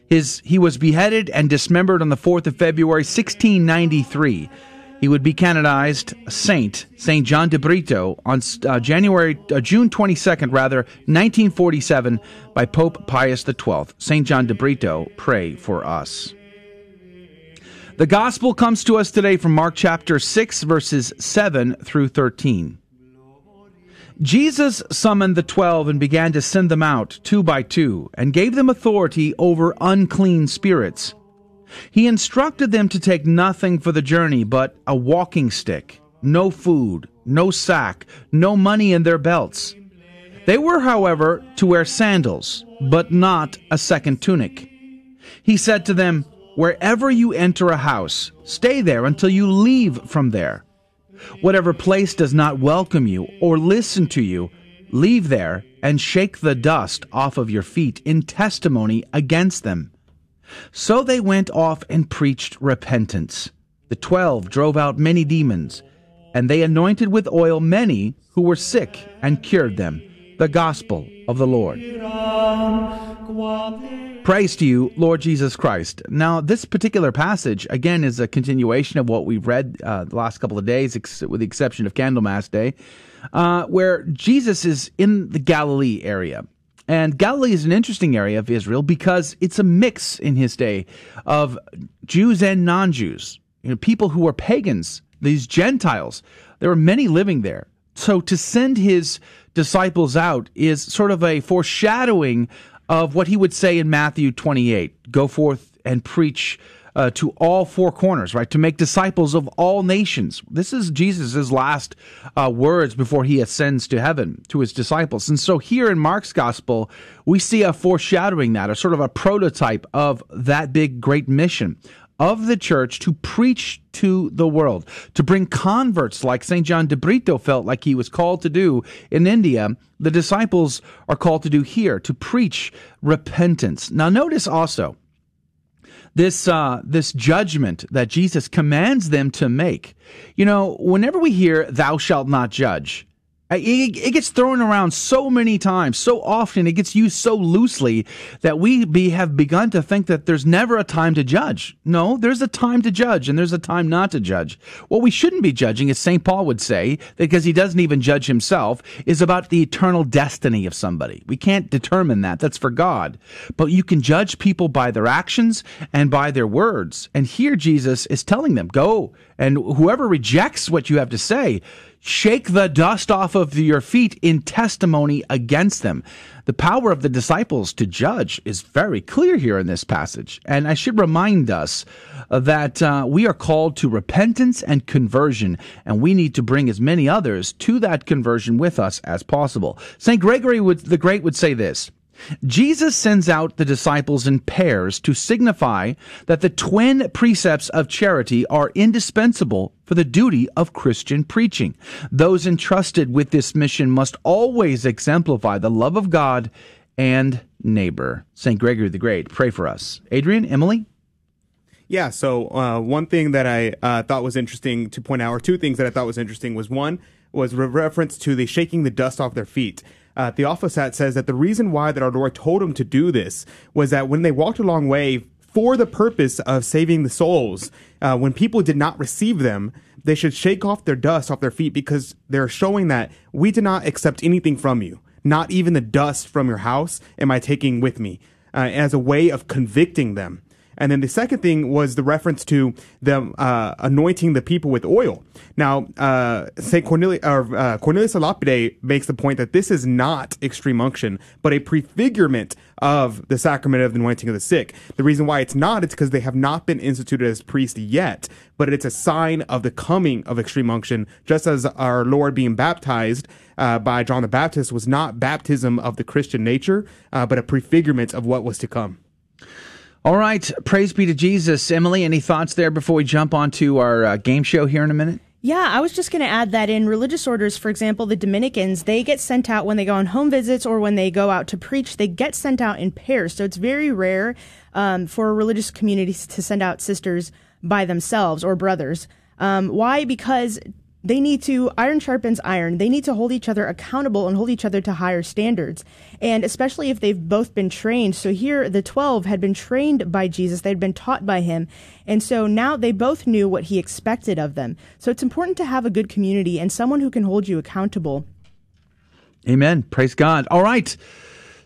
His, he was beheaded and dismembered on the 4th of February, 1693. He would be canonized a saint, Saint John de Brito, on uh, January, uh, June 22nd, rather, 1947, by Pope Pius XII. Saint John de Brito, pray for us. The gospel comes to us today from Mark chapter 6, verses 7 through 13. Jesus summoned the twelve and began to send them out two by two, and gave them authority over unclean spirits. He instructed them to take nothing for the journey but a walking stick, no food, no sack, no money in their belts. They were, however, to wear sandals, but not a second tunic. He said to them, Wherever you enter a house, stay there until you leave from there. Whatever place does not welcome you or listen to you, leave there and shake the dust off of your feet in testimony against them. So they went off and preached repentance. The twelve drove out many demons, and they anointed with oil many who were sick and cured them. The gospel of the Lord. Praise to you, Lord Jesus Christ. Now, this particular passage, again, is a continuation of what we've read uh, the last couple of days, ex- with the exception of Candlemas Day, uh, where Jesus is in the Galilee area. And Galilee is an interesting area of Israel because it's a mix in his day of Jews and non Jews, you know, people who were pagans, these Gentiles. There were many living there. So to send his disciples out is sort of a foreshadowing of what he would say in Matthew 28 go forth and preach uh, to all four corners, right? To make disciples of all nations. This is Jesus' last uh, words before he ascends to heaven to his disciples. And so here in Mark's gospel, we see a foreshadowing that, a sort of a prototype of that big, great mission of the church to preach to the world, to bring converts like St. John de Brito felt like he was called to do in India. The disciples are called to do here, to preach repentance. Now, notice also this uh, this judgment that Jesus commands them to make. You know, whenever we hear "Thou shalt not judge," It, gets thrown around so many times, so often. It gets used so loosely that we be, have begun to think that there's never a time to judge. No, there's a time to judge and there's a time not to judge. What we shouldn't be judging, as St. Paul would say, because he doesn't even judge himself, is about the eternal destiny of somebody. We can't determine that. That's for God. But you can judge people by their actions and by their words. And here Jesus is telling them, go and whoever rejects what you have to say, shake the dust off of your feet in testimony against them. The power of the disciples to judge is very clear here in this passage. And I should remind us that uh, we are called to repentance and conversion, and we need to bring as many others to that conversion with us as possible. St. Gregory would, the Great would say this. Jesus sends out the disciples in pairs to signify that the twin precepts of charity are indispensable for the duty of Christian preaching. Those entrusted with this mission must always exemplify the love of God and neighbor. St. Gregory the Great, pray for us. Adrian, Emily? Yeah, so uh, one thing that I uh, thought was interesting to point out, or two things that I thought was interesting, was one was re- reference to the shaking the dust off their feet uh, Theophylact says that the reason why that our Lord told him to do this was that when they walked a long way for the purpose of saving the souls, uh, when people did not receive them, they should shake off their dust off their feet because they're showing that we did not accept anything from you. Not even the dust from your house am I taking with me uh, as a way of convicting them. And then the second thing was the reference to them uh, anointing the people with oil. Now, uh, Saint Cornelius, or, uh, Cornelius Lapide makes the point that this is not extreme unction, but a prefigurement of the sacrament of the anointing of the sick. The reason why it's not, it's because they have not been instituted as priests yet, but it's a sign of the coming of extreme unction, just as our Lord being baptized uh, by John the Baptist was not baptism of the Christian nature, uh, but a prefigurement of what was to come. All right. Praise be to Jesus. Emily, any thoughts there before we jump onto our uh, game show here in a minute? Yeah, I was just going to add that in religious orders, for example, the Dominicans, they get sent out when they go on home visits or when they go out to preach, they get sent out in pairs. So it's very rare um, for religious communities to send out sisters by themselves or brothers. Um, why? Because they need to iron sharpens iron. They need to hold each other accountable and hold each other to higher standards. And especially if they've both been trained. So here the 12 had been trained by Jesus. They'd been taught by him. And so now they both knew what he expected of them. So it's important to have a good community and someone who can hold you accountable. Amen. Praise God. All right.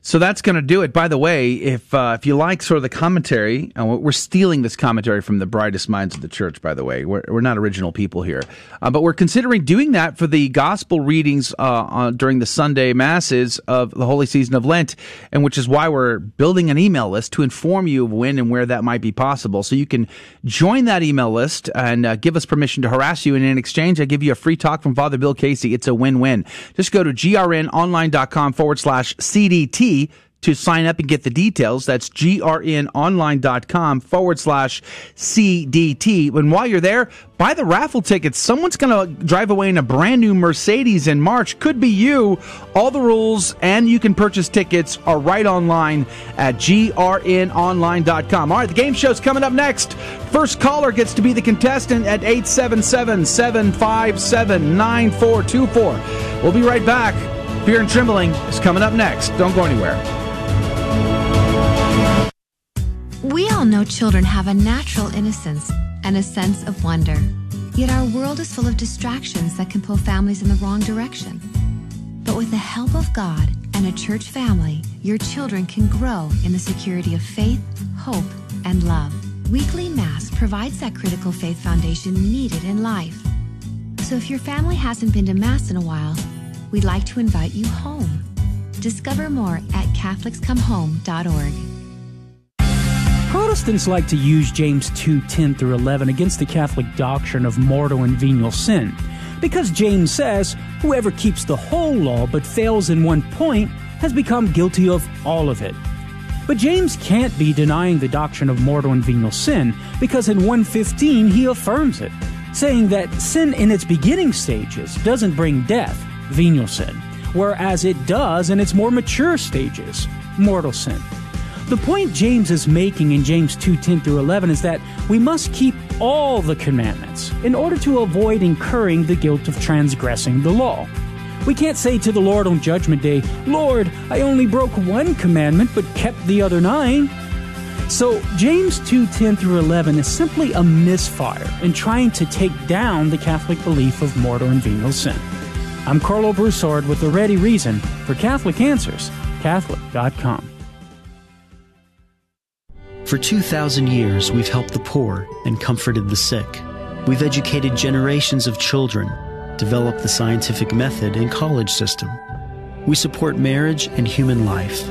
So that's going to do it. By the way, if uh, if you like sort of the commentary, uh, we're stealing this commentary from the brightest minds of the church. By the way, we're we're not original people here, uh, but we're considering doing that for the gospel readings uh, during the Sunday masses of the holy season of Lent, and which is why we're building an email list to inform you of when and where that might be possible. So you can join that email list and uh, give us permission to harass you, and in exchange, I give you a free talk from Father Bill Casey. It's a win-win. Just go to grnonline.com forward slash cdt to sign up and get the details. That's grnonline.com forward slash CDT. And while you're there, buy the raffle tickets. Someone's going to drive away in a brand new Mercedes in March. Could be you. All the rules and you can purchase tickets are right online at grnonline.com. All right, the game show's coming up next. First caller gets to be the contestant at 877 757 9424. We'll be right back. Fear and Trembling is coming up next. Don't go anywhere. We all know children have a natural innocence and a sense of wonder. Yet our world is full of distractions that can pull families in the wrong direction. But with the help of God and a church family, your children can grow in the security of faith, hope, and love. Weekly Mass provides that critical faith foundation needed in life. So if your family hasn't been to Mass in a while, we'd like to invite you home. Discover more at CatholicsComeHome.org. Protestants like to use James 2 10 through 11 against the Catholic doctrine of mortal and venial sin. Because James says, whoever keeps the whole law but fails in one point has become guilty of all of it. But James can't be denying the doctrine of mortal and venial sin because in 115 he affirms it, saying that sin in its beginning stages doesn't bring death, venial sin, whereas it does in its more mature stages, mortal sin. The point James is making in James 2 10 through 11 is that we must keep all the commandments in order to avoid incurring the guilt of transgressing the law. We can't say to the Lord on Judgment Day, Lord, I only broke one commandment but kept the other nine. So James 2:10 through 11 is simply a misfire in trying to take down the Catholic belief of mortal and venial sin. I'm Karlo Broussard with the ready reason for Catholic Answers, Catholic.com. For 2,000 years, we've helped the poor and comforted the sick. We've educated generations of children, developed the scientific method and college system. We support marriage and human life.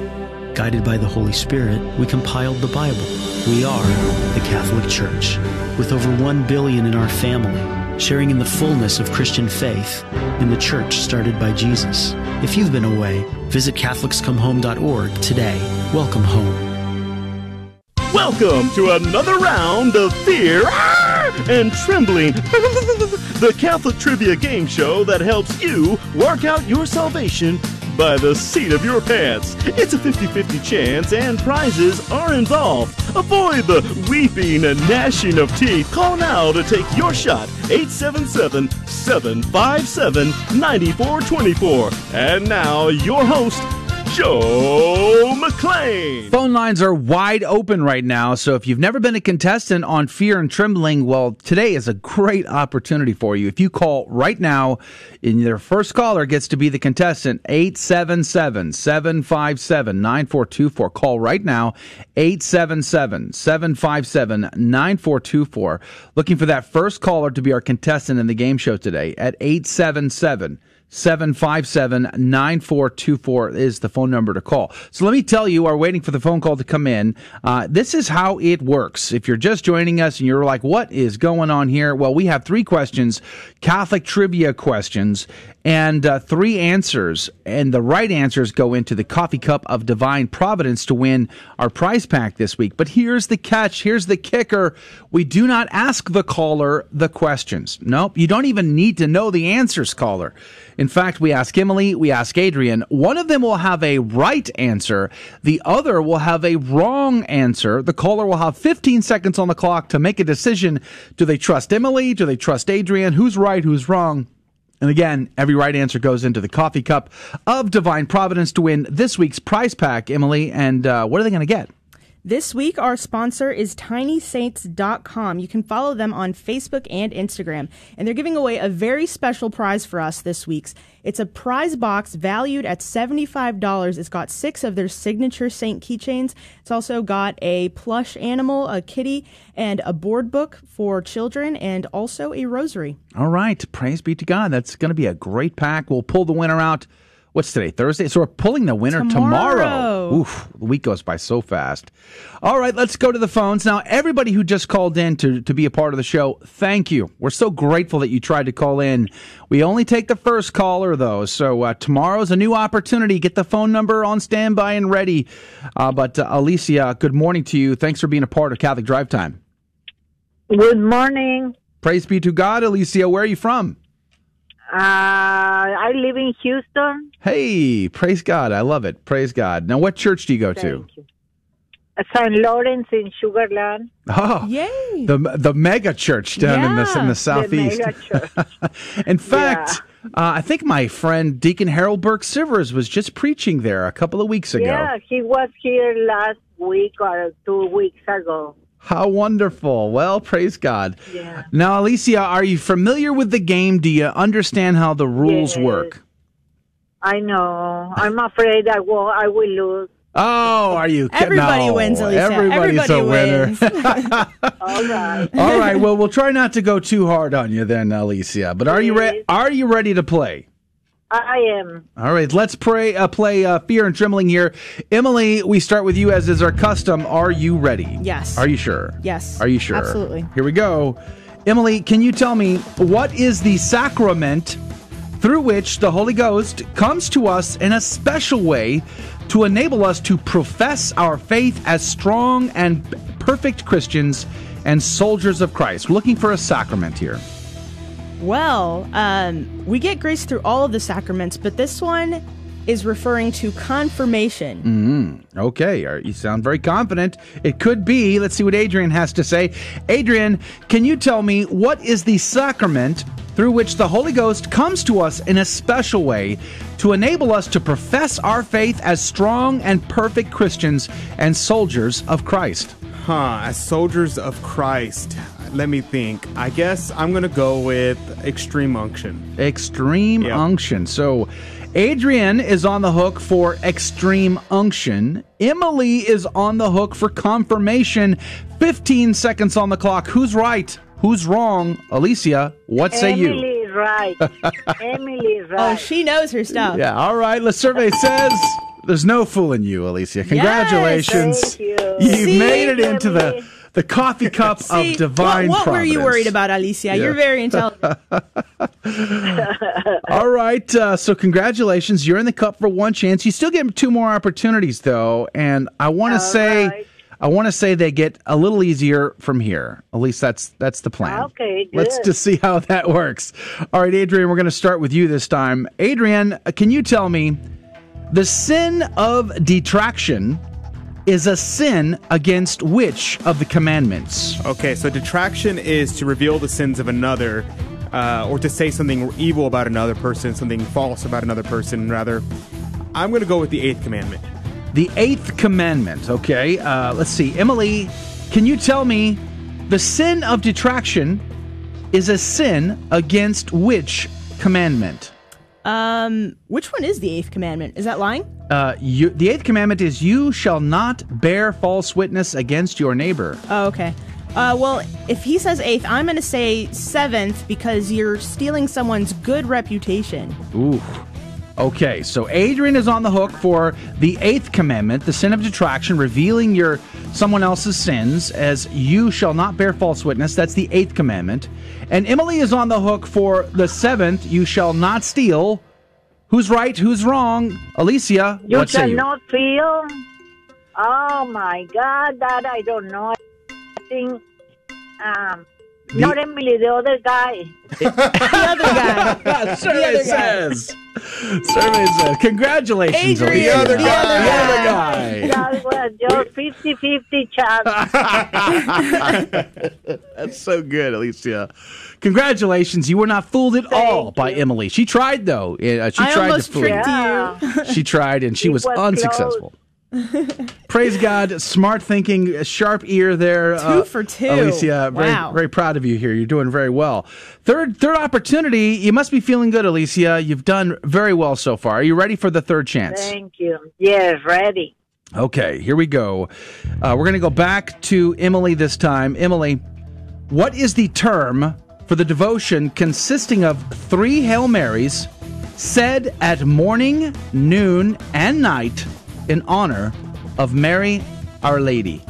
Guided by the Holy Spirit, we compiled the Bible. We are the Catholic Church, with over 1 billion in our family, sharing in the fullness of Christian faith in the church started by Jesus. If you've been away, visit CatholicsComeHome.org today. Welcome home. Welcome to another round of Fear ah! and Trembling, the Catholic trivia game show that helps you work out your salvation by the seat of your pants. It's a 50 50 chance, and prizes are involved. Avoid the weeping and gnashing of teeth. Call now to take your shot 877 757 9424. And now, your host, Joe McClain. Phone lines are wide open right now, so if you've never been a contestant on Fear and Trembling, well, today is a great opportunity for you. If you call right now, and your first caller gets to be the contestant, 877 757 9424. Call right now, 877 757 9424. Looking for that first caller to be our contestant in the game show today at 877 757 9424 is the phone number to call. So let me tell you, are waiting for the phone call to come in. Uh, this is how it works. If you're just joining us and you're like, what is going on here? Well, we have three questions, Catholic trivia questions, and uh, three answers. And the right answers go into the coffee cup of divine providence to win our prize pack this week. But here's the catch. Here's the kicker. We do not ask the caller the questions. Nope. You don't even need to know the answers, caller. In fact, we ask Emily, we ask Adrian. One of them will have a right answer. The other will have a wrong answer. The caller will have 15 seconds on the clock to make a decision. Do they trust Emily? Do they trust Adrian? Who's right? Who's wrong? And again, every right answer goes into the coffee cup of Divine Providence to win this week's prize pack, Emily. And uh, what are they going to get? This week, our sponsor is tinysaints.com. You can follow them on Facebook and Instagram. And they're giving away a very special prize for us this week's. It's a prize box valued at $75. It's got six of their signature Saint keychains. It's also got a plush animal, a kitty, and a board book for children, and also a rosary. All right. Praise be to God. That's going to be a great pack. We'll pull the winner out. What's today? Thursday. So we're pulling the winner tomorrow. Tomorrow. Oof, the week goes by so fast. All right, let's go to the phones now. Everybody who just called in to to be a part of the show, thank you. We're so grateful that you tried to call in. We only take the first caller though, so uh, tomorrow's a new opportunity. Get the phone number on standby and ready. Uh, but uh, Alicia, good morning to you. Thanks for being a part of Catholic Drive Time. Good morning. Praise be to God, Alicia. Where are you from? Uh, I live in Houston. Hey, praise God. I love it. Praise God. Now, what church do you go to? Uh, St. Lawrence in Sugarland. Oh, yay! The the mega church down in the in the southeast. mega church. in fact, uh, I think my friend Deacon Harold Burke Sivers was just preaching there a couple of weeks ago. Yeah, he was here last week or two weeks ago. How wonderful. Well, praise God. Yeah. Now, Alicia, are you familiar with the game? Do you understand how the rules Yes. work? I know. I'm afraid I will. I will lose. Oh, are you kidding? Everybody No, wins, Alicia. Everybody's a winner. All right. All right. Well, we'll try not to go too hard on you then, Alicia. But are you ready? Are you ready to play? I am. All right. Let's pray. Uh, play uh, fear and trembling here. Emily, we start with you as is our custom. Are you ready? Yes. Are you sure? Yes. Are you sure? Absolutely. Here we go. Emily, can you tell me what is the sacrament through which the Holy Ghost comes to us in a special way to enable us to profess our faith as strong and perfect Christians and soldiers of Christ? We're looking for a sacrament here. Well, um, we get grace through all of the sacraments, but this one is referring to confirmation. Mm, okay, all right, you sound very confident. It could be. Let's see what Adrian has to say. Adrian, can you tell me what is the sacrament through which the Holy Ghost comes to us in a special way to enable us to profess our faith as strong and perfect Christians and soldiers of Christ? Huh, as soldiers of Christ. Let me think. I guess I'm going to go with extreme unction. Extreme unction. So, Adrian is on the hook for extreme unction. Emily is on the hook for confirmation. 15 seconds on the clock. Who's right? Who's wrong? Alicia, what say Emily you? is right. Emily is right. Oh, she knows her stuff. Yeah, all right. The survey says there's no fooling you, Alicia. Congratulations. thank you. have See, made it into the, the coffee cup See, of divine what, what were you worried about, Alicia? Yeah. You're very intelligent. All right. Uh, so congratulations. You're in the cup for one chance. You still get two more opportunities though, and I want to say I want to say they get a little easier from here. At least that's that's the plan. Okay, Let's just see how that works. All right, Adrian, we're going to start with you this time. Adrian, uh, can you tell me the sin of detraction is a sin against which of the commandments? Okay, so detraction is to reveal the sins of another, uh, or to say something evil about another person, something false about another person, rather. I'm going to go with the eighth commandment. The eighth commandment. Okay, uh, let's see. Emily, can you tell me the sin of detraction is a sin against which commandment? Um, which one is the eighth commandment? Is that lying? Uh, you, the eighth commandment is you shall not bear false witness against your neighbor. Oh, okay. Uh, well, if he says eighth, I'm going to say seventh because you're stealing someone's good reputation. Ooh. Okay, so Adrian is on the hook for the eighth commandment, the sin of detraction, revealing your someone else's sins as you shall not bear false witness. That's the eighth commandment. And Emily is on the hook for the seventh, you shall not steal. Who's right? Who's wrong? Alicia, You what say you? cannot feel. Oh my God, that I don't know. I think, um, The- not Emily, the other guy. the other guy. Survey the other guy. says. Survey says. Congratulations, Adrian, the other The other That was just 50 50 chance. That's so good, Alicia. Congratulations. You were not fooled at all by Emily. She tried, though. Uh, she I tried almost to fool tricked you. you. She tried, and she It was, was unsuccessful. Praise God. Smart thinking, sharp ear there. Two for two. Alicia, very, Wow. very proud of you here. You're doing very well. Third third opportunity. You must be feeling good, Alicia. You've done very well so far. Are you ready for the third chance? Thank you. Yes, ready. Okay, here we go. Uh, we're going to go back to Emily this time. Emily, what is the term for the devotion consisting of three Hail Marys said at morning, noon, and night in honor of Mary, Our Lady?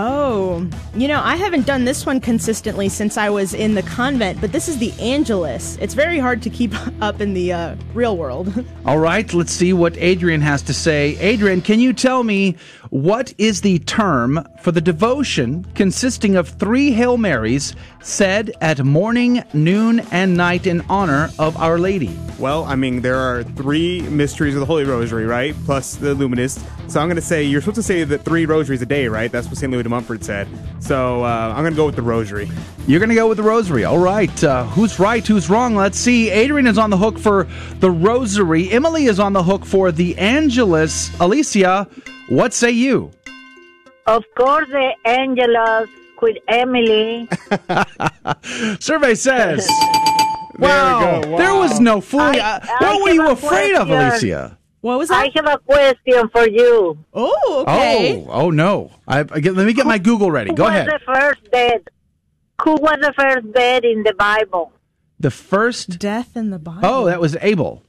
Oh, you know, I haven't done this one consistently since I was in the convent, but this is the Angelus. It's very hard to keep up in the uh, real world. All right, let's see what Adrian has to say. Adrian, can you tell me what is the term for the devotion consisting of three Hail Marys said at morning, noon, and night in honor of Our Lady? Well, I mean, there are three mysteries of the Holy Rosary, right? Plus the Luminous. So I'm going to say you're supposed to say the three rosaries a day, right? That's what St. Louis de Montfort said. So uh, I'm going to go with the Rosary. You're going to go with the Rosary. All right. Uh, who's right? Who's wrong? Let's see. Adrian is on the hook for the Rosary. Emily is on the hook for the Angelus. Alicia, what say you? Of course, the Angelus with Emily. Survey says. There wow. we. There was no fooling. I- Uh, I what were you have a afraid of. Alicia? What was that? I have a question for you. Oh, okay. Oh, oh no. I, I get, let me get my Google ready. Who Go was ahead. the first dead? Who was the first dead in the Bible? The first death in the Bible. Oh, that was Abel.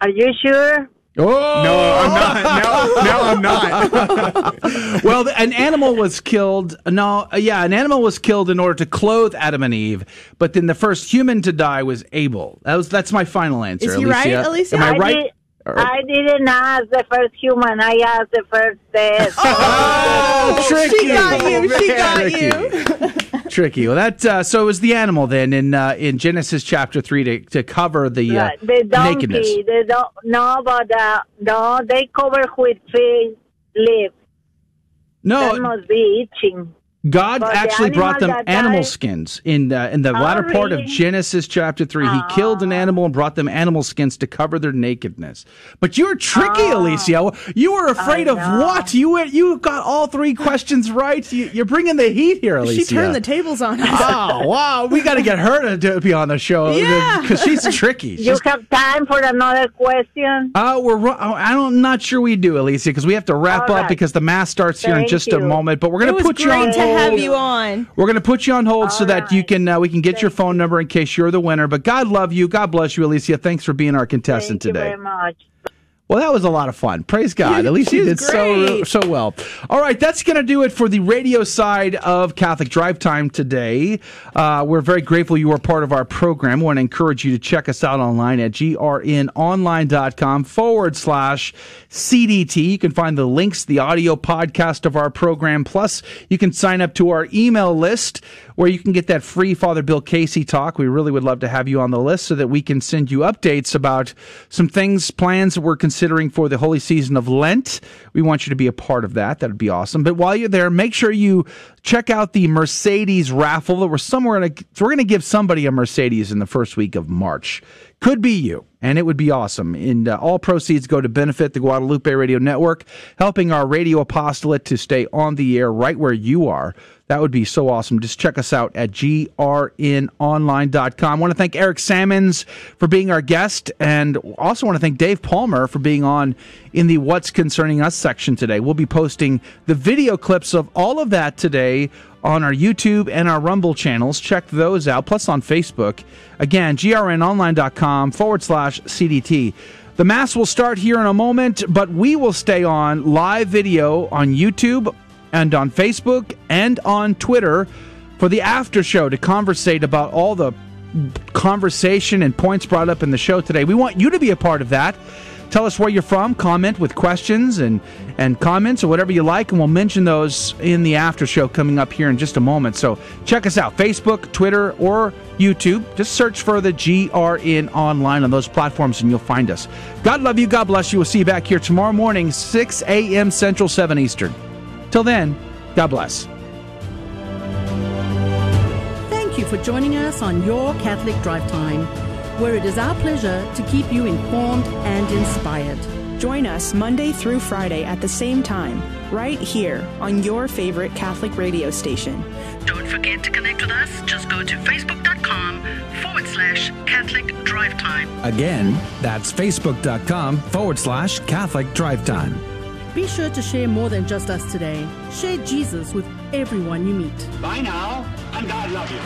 Are you sure? Oh no, I'm not. No, no, I'm not. well, an animal was killed. No, uh, yeah, an animal was killed in order to clothe Adam and Eve. But then the first human to die was Abel. That was that's my final answer. Is he Alicia. right, Alicia? Am I, I right? did- Or- I didn't ask the first human. I asked the first dead. Oh, tricky. She got you. She got you. Tricky. Well, that uh, so it was the animal then in uh, in Genesis chapter three to, to cover the uh, Right, the donkey. nakedness. The don't, no, but uh, no, they cover with fish leaves. No, that must be itching. God But the actually brought them animal died- skins in uh, in the Oh, latter part of? Genesis chapter three. He killed an animal and brought them animal skins to cover their nakedness. But you're tricky, Oh. Alicia. You were afraid of what? You were, you got all three questions right. You, you're bringing the heat here, Alicia. She turned the tables on us. Oh wow, we got to get her to, to be on the show Yeah. because she's tricky. You have time for another question? uh, we're ru- oh, I'm not sure we do, Alicia, because we have to wrap All up right. because the mass starts here in Thank just a moment. But we're going to was put you on great to hold. Have you on. We're going to put you on hold so that you can uh, we can get your phone number in case you're the winner. But God love you. God bless you, Alicia. Thanks for being our contestant Thank you today. very much. Well, that was a lot of fun. Praise God. At least you did so so well. All right, that's going to do it for the radio side of Catholic Drive Time today. Uh, we're very grateful you are part of our program. We want to encourage you to check us out online at grnonline.com forward slash CDT. You can find the links, the audio podcast of our program. Plus, you can sign up to our email list where you can get that free Father Bill Casey talk. We really would love to have you on the list so that we can send you updates about some things, plans that we're considering for the holy season of Lent. We want you to be a part of that. That would be awesome. But while you're there, make sure you check out the Mercedes raffle that we're somewhere in a, we're going to give somebody a Mercedes in the first week of March. Could be you, and it would be awesome. And uh, all proceeds go to benefit the Guadalupe Radio Network, helping our radio apostolate to stay on the air right where you are. That would be so awesome. Just check us out at grnonline.com. I want to thank Eric Sammons for being our guest, and also want to thank Dave Palmer for being on in the What's Concerning Us section today. We'll be posting the video clips of all of that today on our YouTube and our Rumble channels. Check those out, plus on Facebook. Again, grnonline.com forward slash CDT. The Mass will start here in a moment, but we will stay on live video on YouTube and on Facebook and on Twitter for the after show to conversate about all the conversation and points brought up in the show today. We want you to be a part of that. Tell us where you're from, comment with questions and, and comments or whatever you like, and we'll mention those in the after show coming up here in just a moment. So check us out Facebook, Twitter, or YouTube. Just search for the GRN online on those platforms and you'll find us. God love you. God bless you. We'll see you back here tomorrow morning, 6 a.m. Central, 7 Eastern. Till then, God bless. Thank you for joining us on Your Catholic Drive Time, where it is our pleasure to keep you informed and inspired. Join us Monday through Friday at the same time, right here on your favorite Catholic radio station. Don't forget to connect with us. Just go to facebook.com forward slash Catholic Drive Time. Again, that's facebook.com forward slash Catholic Drive Time. Be sure to share more than just us today. Share Jesus with everyone you meet. Bye now, and God love you.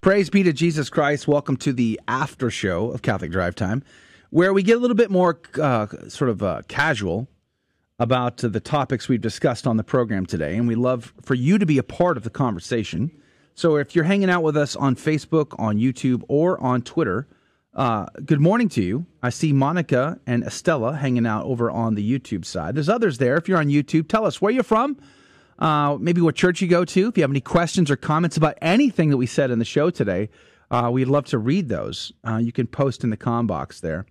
Praise be to Jesus Christ. Welcome to the after show of Catholic Drive Time, where we get a little bit more uh, sort of uh, casual about uh, the topics we've discussed on the program today. And we love for you to be a part of the conversation. So if you're hanging out with us on Facebook, on YouTube, or on Twitter, uh, good morning to you. I see Monica and Estella hanging out over on the YouTube side. There's others there. If you're on YouTube, tell us where you're from, uh, maybe what church you go to. If you have any questions or comments about anything that we said in the show today, uh, we'd love to read those. Uh, you can post in the com box there.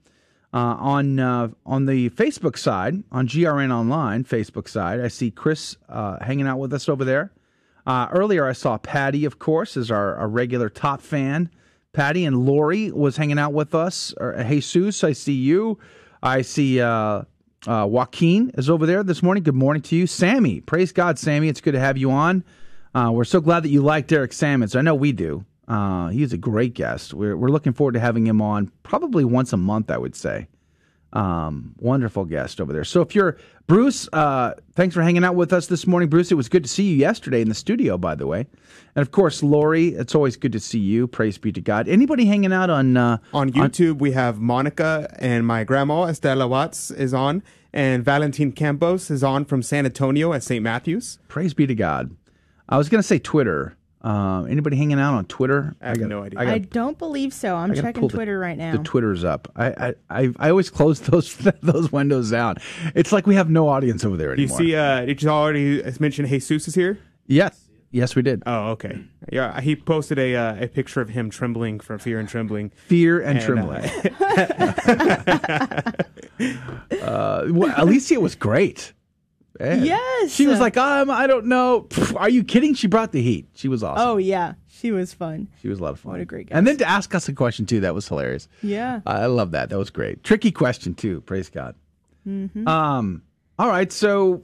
Uh, on uh, on the Facebook side, on GRN Online Facebook side, I see Chris hanging out with us over there. Earlier, I saw Patty, of course, is our, our regular top fan. Patty and Lori was hanging out with us. Or, Jesus, I see you. I see uh, uh, Joaquin is over there this morning. Good morning to you, Sammy. Praise God, Sammy. It's good to have you on. Uh, we're so glad that you like Derek Sammons. I know we do. Uh, he's a great guest. We're, we're looking forward to having him on probably once a month, I would say. Um, wonderful guest over there. So if you're Bruce, uh, thanks for hanging out with us this morning, Bruce. It was good to see you yesterday in the studio, by the way. And of course, Lori, it's always good to see you. Praise be to God. Anybody hanging out on uh, On YouTube, we have Monica and my grandma Estela Watts is on, and Valentin Campos is on from San Antonio at St. Matthews. Praise be to God. I was going to say Twitter. Uh, anybody hanging out on Twitter? I have no idea. I, don't believe so. I'm checking pull the- Twitter right now. The Twitter's up. I, I I I always close those those windows down. It's like we have no audience over there Do you see? Uh, did you already mention Jesus is here? Yes. Yes, we did. Oh, okay. Yeah, he posted a uh, a picture of him trembling from fear and trembling. Fear and, uh, trembling. uh, well, Alicia was great. Man. Yes. She was like, um, I don't know. Are you kidding? She brought the heat. She was awesome. Oh yeah, she was fun. She was a lot of fun. What a great guy. And then to ask us a question too, that was hilarious. Yeah. I love that. That was great. Tricky question too. Praise God. Mhm. Um. All right. So,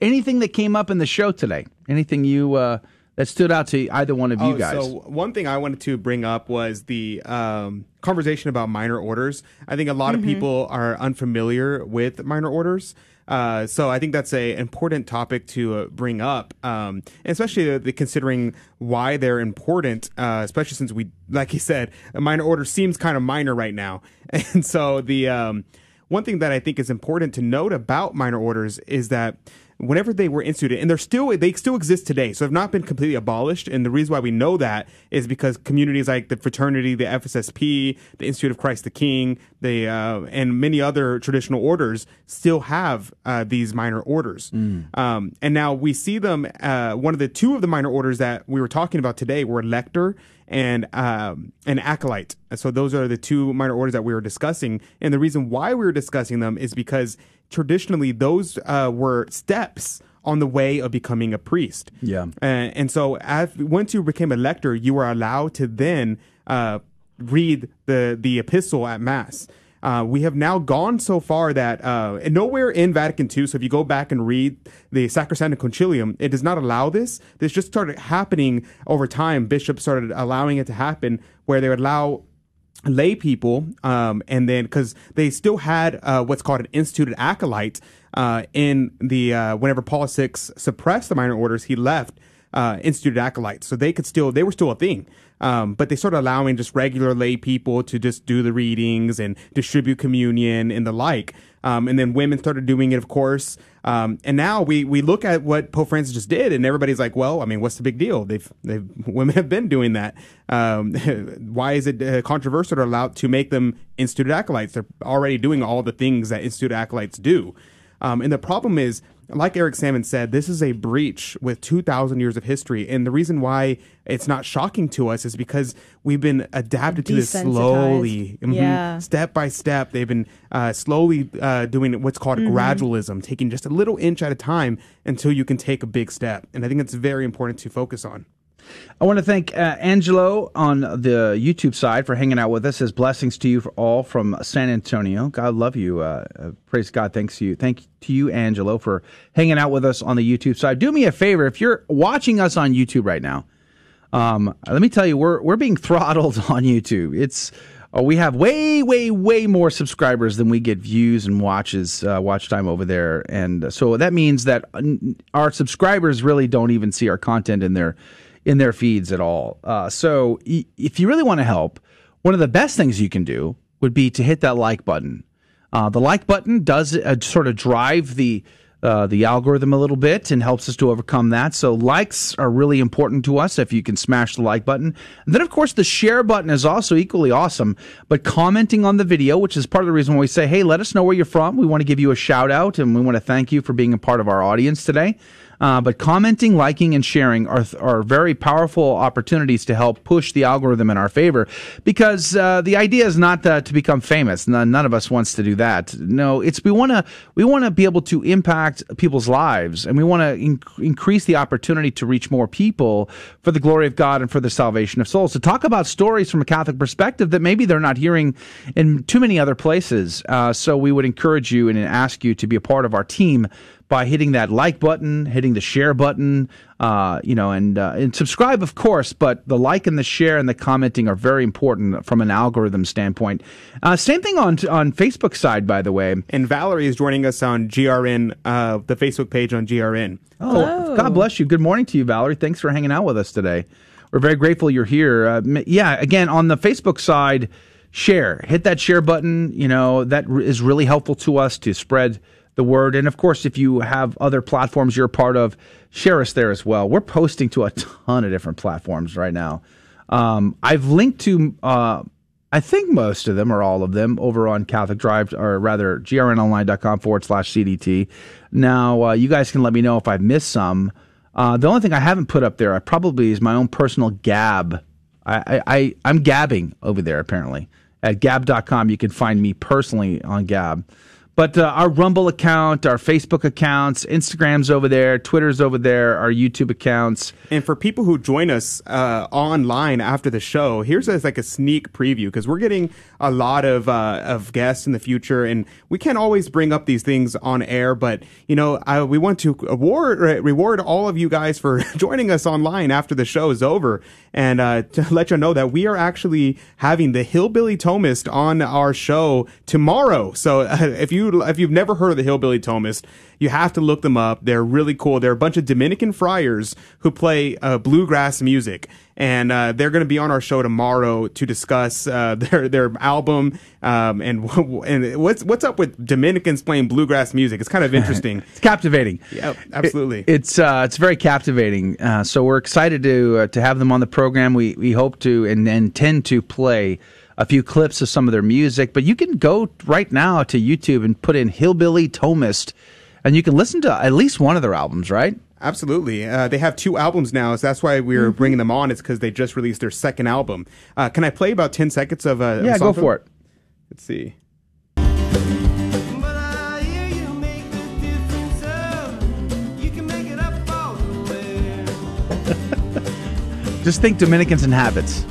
anything that came up in the show today? Anything you uh, that stood out to either one of you Oh, guys? So one thing I wanted to bring up was the um, conversation about minor orders. I think a lot Mm-hmm. of people are unfamiliar with minor orders. Uh, so I think that's a important topic to uh, bring up, um, especially uh, the considering why they're important. Uh, especially since we, like you said, a minor order seems kind of minor right now, and so the um, one thing that I think is important to note about minor orders is that whenever they were instituted, and they're still they still exist today, so they have not been completely abolished. And the reason why we know that is because communities like the fraternity, the FSSP, the Institute of Christ the King, the uh, and many other traditional orders still have uh, these minor orders. Um, and now we see them. Uh, one of the two of the minor orders that we were talking about today were lector and um, an acolyte. So those are the two minor orders that we were discussing. And the reason why we were discussing them is because traditionally those uh, were steps on the way of becoming a priest. Yeah. Uh, and so as once you became a lector, you were allowed to then uh, read the the epistle at mass. Uh, we have now gone so far that uh, and nowhere in Vatican II. So if you go back and read the Sacrosanctum Concilium, it does not allow this. This just started happening over time. Bishops started allowing it to happen, where they would allow lay people, um, and then because they still had uh, what's called an instituted acolyte uh, in the uh, whenever Paul VI suppressed the minor orders, he left uh, instituted acolytes, so they could still they were still a thing. Um, but they started allowing just regular lay people to just do the readings and distribute communion and the like. Um, and then women started doing it, of course. Um, and now we, we look at what Pope Francis just did, and everybody's like, "Well, I mean, what's the big deal? They've they've women have been doing that. Um, why is it uh, controversial to allow to make them instituted acolytes? They're already doing all the things that instituted acolytes do." Um, and the problem is like Eric Salmon said, this is a breach with 2,000 years of history. And the reason why it's not shocking to us is because we've been adapted to this slowly, Mhm. Yeah. step by step. They've been uh, slowly uh, doing what's called Mhm. gradualism, taking just a little inch at a time until you can take a big step. And I think it's very important to focus on. I want to thank uh, Angelo on the YouTube side for hanging out with us. His blessings to you for all from San Antonio. God love you. Uh, uh, praise God. Thanks to you. Thank to you, Angelo, for hanging out with us on the YouTube side. Do me a favor if you're watching us on YouTube right now. Um, let me tell you, we're we're being throttled on YouTube. It's uh, we have way, way, way more subscribers than we get views and watches, uh, watch time over there, and so that means that our subscribers really don't even see our content in their in their feeds at all. Uh, so if you really want to help, one of the best things you can do would be to hit that like button. Uh, the like button does uh, sort of drive the uh, the algorithm a little bit and helps us to overcome that. So likes are really important to us if you can smash the like button. And then of course the share button is also equally awesome. But commenting on the video, which is part of the reason why we say, hey, let us know where you're from. We want to give you a shout out and we want to thank you for being a part of our audience today. Uh, but commenting, liking, and sharing are are very powerful opportunities to help push the algorithm in our favor. Because uh, the idea is not uh, to become famous. None, none of us wants to do that. No, it's we want to we want to be able to impact people's lives, and we want to inc- increase the opportunity to reach more people for the glory of God and for the salvation of souls. To talk about stories from a Catholic perspective that maybe they're not hearing in too many other places. Uh, so we would encourage you and ask you to be a part of our team by hitting that like button, hitting the share button, uh, you know, and uh, and subscribe, of course. But the like and the share and the commenting are very important from an algorithm standpoint. Uh, same thing on on Facebook side, by the way. And Valerie is joining us on GRN, uh, the Facebook page on GRN. Oh, God bless you. Good morning to you, Valerie. Thanks for hanging out with us today. We're very grateful you're here. Uh, yeah, again, on the Facebook side, share. Hit that share button. You know, that r- is really helpful to us to spread the word. And of course, if you have other platforms you're a part of, share us there as well. We're posting to a ton of different platforms right now. Um, I've linked to, uh, I think most of them or all of them over on Catholic Drive, or rather, grnonline.com forward slash CDT. Now, uh, you guys can let me know if I've missed some. Uh, the only thing I haven't put up there, I probably is my own personal Gab. I, I, I I'm gabbing over there apparently at gab.com. You can find me personally on Gab. But uh, our Rumble account, our Facebook accounts, Instagram's over there, Twitter's over there, our YouTube accounts. And for people who join us uh, online after the show, here's a, like a sneak preview because we're getting a lot of uh, of guests in the future, and we can't always bring up these things on air. But you know, I, we want to award reward all of you guys for joining us online after the show is over, and uh, to let you know that we are actually having the Hillbilly Thomist on our show tomorrow. So if you if you've never heard of the Hillbilly Thomist, you have to look them up. They're really cool. They're a bunch of Dominican friars who play uh, bluegrass music, and uh, they're going to be on our show tomorrow to discuss uh, their their album um, and and what's what's up with Dominicans playing bluegrass music. It's kind of interesting. it's captivating. Yeah, absolutely. It- it's uh, it's very captivating. Uh, so we're excited to uh, to have them on the program. We we hope to and intend to play a few clips of some of their music. But you can go right now to YouTube and put in Hillbilly Thomist, and you can listen to at least one of their albums. Right? Absolutely. Uh, they have two albums now, so that's why we're Mm-hmm. bringing them on. It's because they just released their second album. Uh, can I play about 10 seconds of uh, Yeah, song go from for it. Let's see. Just think Dominicans and habits.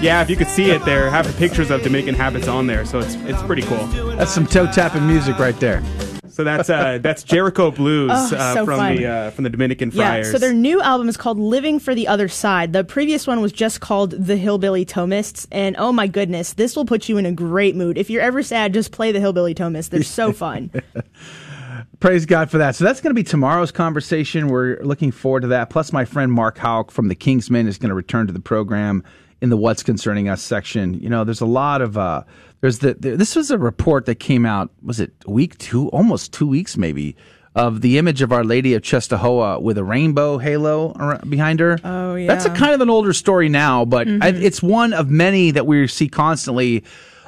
Yeah, if you could see it there, have the pictures of Dominican habits on there, so it's it's pretty cool. That's some toe tapping music right there. So that's uh, that's Jericho Blues Oh, uh, so from fun. the uh, from the Dominican Yeah, so their new album is called Living for the Other Side. The previous one was just called The Hillbilly Thomists. And oh my goodness, this will put you in a great mood. If you're ever sad, just play The Hillbilly Thomists. They're so fun. Praise God for that. So that's going to be tomorrow's conversation. We're looking forward to that. Plus, my friend Mark Houck from the King's Men is going to return to the program in the What's Concerning Us section. You know, there's a lot of uh, there's the there, this was a report that came out. Was it week two? Almost two weeks, maybe. Of the image of Our Lady of Czestochowa with a rainbow halo behind her. Oh, yeah. That's a kind of an older story now, but I, it's one of many that we see constantly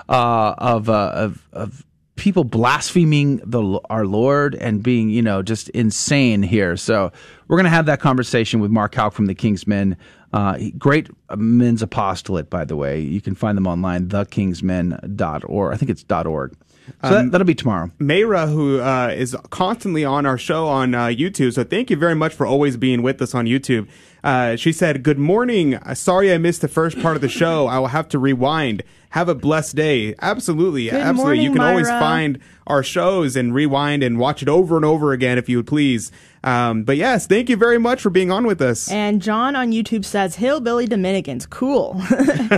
uh, of, uh, of of people blaspheming the our Lord and being, you know, just insane here. So we're going to have that conversation with Mark Houck from the King's Men. Uh, great men's apostolate, by the way. You can find them online, thekingsmen.org. I think it's .org. So that, Um, that'll be tomorrow. Mayra, who uh, is constantly on our show on uh, YouTube, so thank you very much for always being with us on YouTube. Uh, she said, "Good morning. Sorry I missed the first part of the show. I will have to rewind. Have a blessed day. Absolutely, Good absolutely. morning, you can always find our shows and rewind and watch it over and over again if you would please. Um, but yes, thank you very much for being on with us. And John on YouTube says Hillbilly Dominicans. Cool.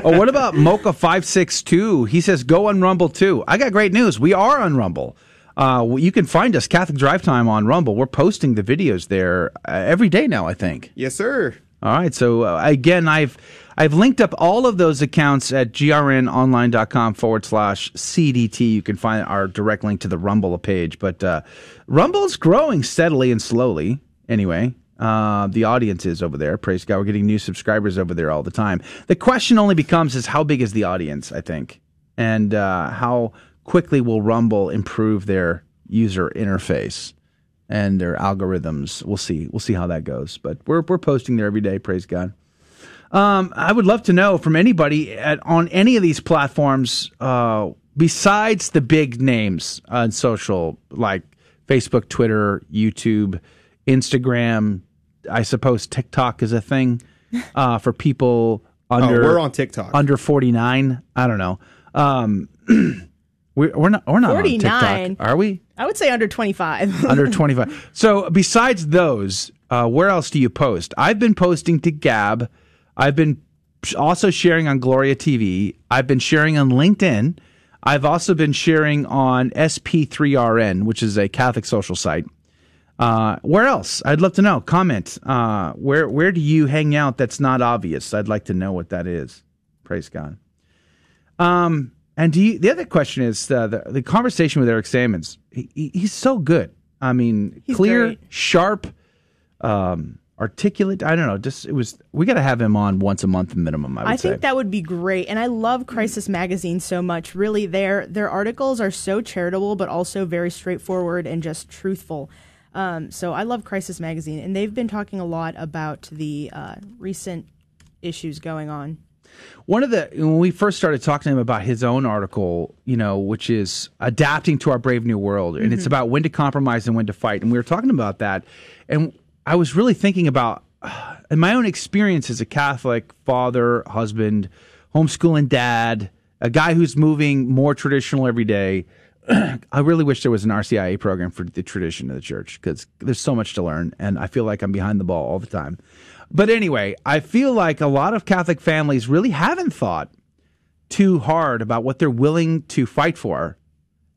oh, what about Mocha five six two? He says go on Rumble too. I got great news. We are on Rumble. Uh, you can find us Catholic Drive Time on Rumble. We're posting the videos there uh, every day now. I think. Yes, sir. All right. So uh, again, I've I've linked up all of those accounts at grnonline.com forward slash CDT. You can find our direct link to the Rumble page. But uh, Rumble's growing steadily and slowly. Anyway, uh, the audience is over there. Praise God. We're getting new subscribers over there all the time. The question only becomes is how big is the audience, I think, and uh, how quickly will Rumble improve their user interface and their algorithms. We'll see. We'll see how that goes. But we're we're posting there every day. Praise God. Um, I would love to know from anybody at, on any of these platforms, uh, besides the big names on social like Facebook, Twitter, YouTube, Instagram. I suppose TikTok is a thing uh, for people under. Oh, we're on TikTok. under forty nine. I don't know. Um, we, we're not. We're not 49. Are we? I would say under 25. under 25. So besides those, uh, where else do you post? I've been posting to Gab. I've been also sharing on Gloria TV. I've been sharing on LinkedIn. I've also been sharing on SP3RN, which is a Catholic social site. Uh, where else? I'd love to know. Comment. Uh, where where do you hang out? That's not obvious. I'd like to know what that is. Praise God. Um, and do you, the other question is uh, the the conversation with Eric Sammons. He, he- he's so good. I mean, He's clear, great. sharp, um, articulate. I don't know. Just it was. We got to have him on once a month minimum. I would I say. think that would be great, and I love Crisis Magazine so much. Really, their their articles are so charitable, but also very straightforward and just truthful. Um, so I love Crisis Magazine, and they've been talking a lot about the uh, recent issues going on. One of the when we first started talking to him about his own article, you know, which is adapting to our brave new world, and it's Mhm. about when to compromise and when to fight, and we were talking about that, and I was really thinking about in my own experience as a Catholic father, husband, homeschooling dad, a guy who's moving more traditional every day. I really wish there was an RCIA program for the tradition of the church because there's so much to learn, and I feel like I'm behind the ball all the time. But anyway, I feel like a lot of Catholic families really haven't thought too hard about what they're willing to fight for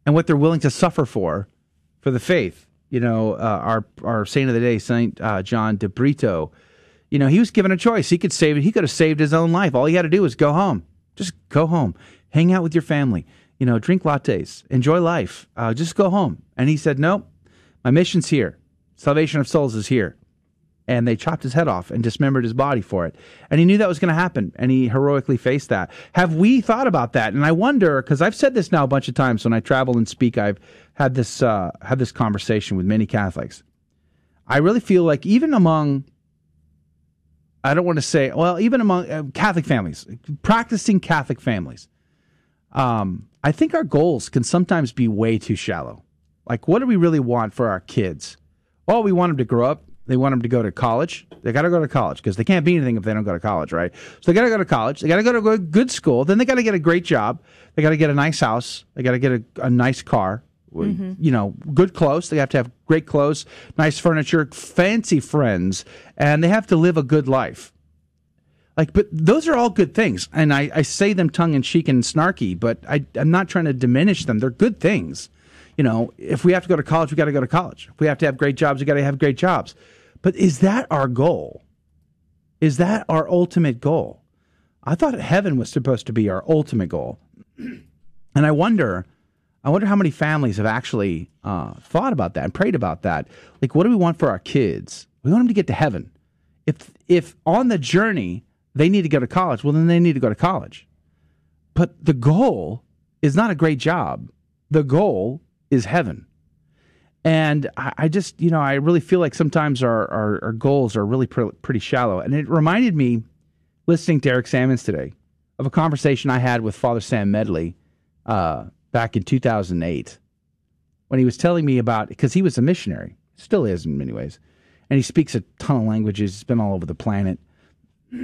and what they're willing to suffer for for the faith. You know, uh, our our saint of the day, Saint uh, John de Brito. You know, he was given a choice. He could save it. He could have saved his own life. All he had to do was go home. Just go home, hang out with your family. You know, drink lattes, enjoy life. Uh, just go home. And he said, "Nope, my mission's here. Salvation of souls is here." and they chopped his head off and dismembered his body for it. And he knew that was going to happen, and he heroically faced that. Have we thought about that? And I wonder because I've said this now a bunch of times when I travel and speak. I've had this uh, had this conversation with many Catholics. I really feel like even among I don't want to say well, even among uh, Catholic families, practicing Catholic families, um, I think our goals can sometimes be way too shallow. Like, what do we really want for our kids? Well, we want them to grow up. They want them to go to college. They got to go to college because they can't be anything if they don't go to college, right? So they got to go to college. They got to go to a good school. Then they got to get a great job. They got to get a nice house. They got to get a, a nice car. Mhm. You know, good clothes. They have to have great clothes, nice furniture, fancy friends, and they have to live a good life. Like, but those are all good things, and I, I say them tongue in cheek and snarky, but I, I'm not trying to diminish them. They're good things. You know, if we have to go to college, we got to go to college. If we have to have great jobs, we got to have great jobs. But is that our goal? Is that our ultimate goal? I thought heaven was supposed to be our ultimate goal, and I wonder, I wonder how many families have actually uh, thought about that and prayed about that. Like, what do we want for our kids? We want them to get to heaven. If if on the journey they need to go to college, well, then they need to go to college. But the goal is not a great job. the goal is heaven. And I, I just, you know, I really feel like sometimes our, our, our goals are really pre- pretty shallow. And it reminded me, listening to Eric Sammons today, of a conversation I had with Father Sam Medley uh, back in 2008 when he was telling me about, because he was a missionary, still is in many ways, and he speaks a ton of languages, he's been all over the planet.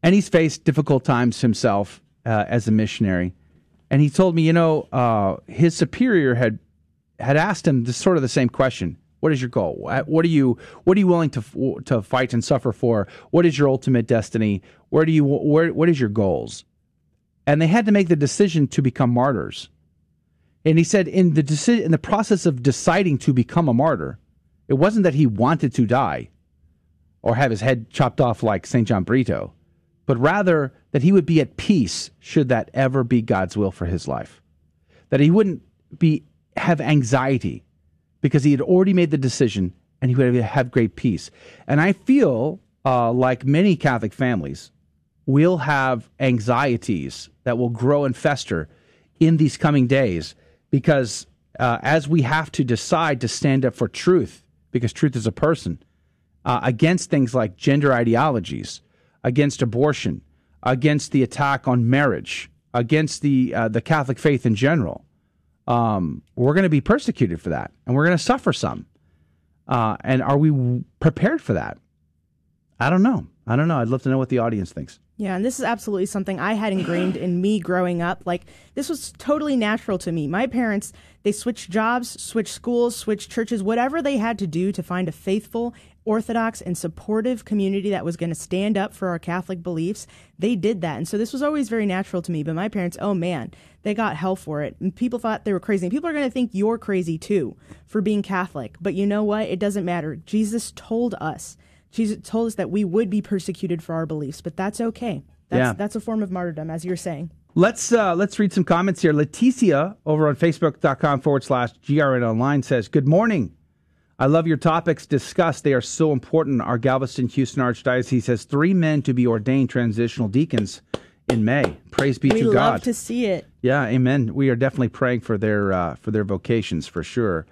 And he's faced difficult times himself uh, as a missionary. And he told me, you know, uh, his superior had had asked him this sort of the same question: What is your goal? What are you What are you willing to to fight and suffer for? What is your ultimate destiny? Where do you where What is your goals? And they had to make the decision to become martyrs. And he said, in the decision, in the process of deciding to become a martyr, it wasn't that he wanted to die or have his head chopped off like Saint John Brito, but rather that he would be at peace should that ever be God's will for his life. That he wouldn't be have anxiety because he had already made the decision and he would have great peace. And I feel uh, like many Catholic families will have anxieties that will grow and fester in these coming days because uh, as we have to decide to stand up for truth, because truth is a person, uh, against things like gender ideologies, against abortion, against the attack on marriage, against the uh, the Catholic faith in general, um, we're going to be persecuted for that, and we're going to suffer some. Uh, and are we prepared for that? I don't know. I don't know. I'd love to know what the audience thinks. Yeah, and this is absolutely something I had ingrained in me growing up. Like this was totally natural to me. My parents, they switched jobs, switched schools, switched churches, whatever they had to do to find a faithful, orthodox, and supportive community that was going to stand up for our Catholic beliefs. They did that. And so this was always very natural to me. But my parents, oh man, they got hell for it. And people thought they were crazy. And people are going to think you're crazy too for being Catholic. But you know what? It doesn't matter. Jesus told us Jesus told us that we would be persecuted for our beliefs, but that's okay. That's, Yeah. that's a form of martyrdom, as you're saying. Let's uh, let's read some comments here. Leticia over on Facebook.com forward slash GRN Online says, Good morning. I love your topics discussed. They are so important. Our Galveston Houston Archdiocese has three men to be ordained transitional deacons in May. Praise be we to God. We love to see it. Yeah, amen. We are definitely praying for their uh, for their vocations for sure.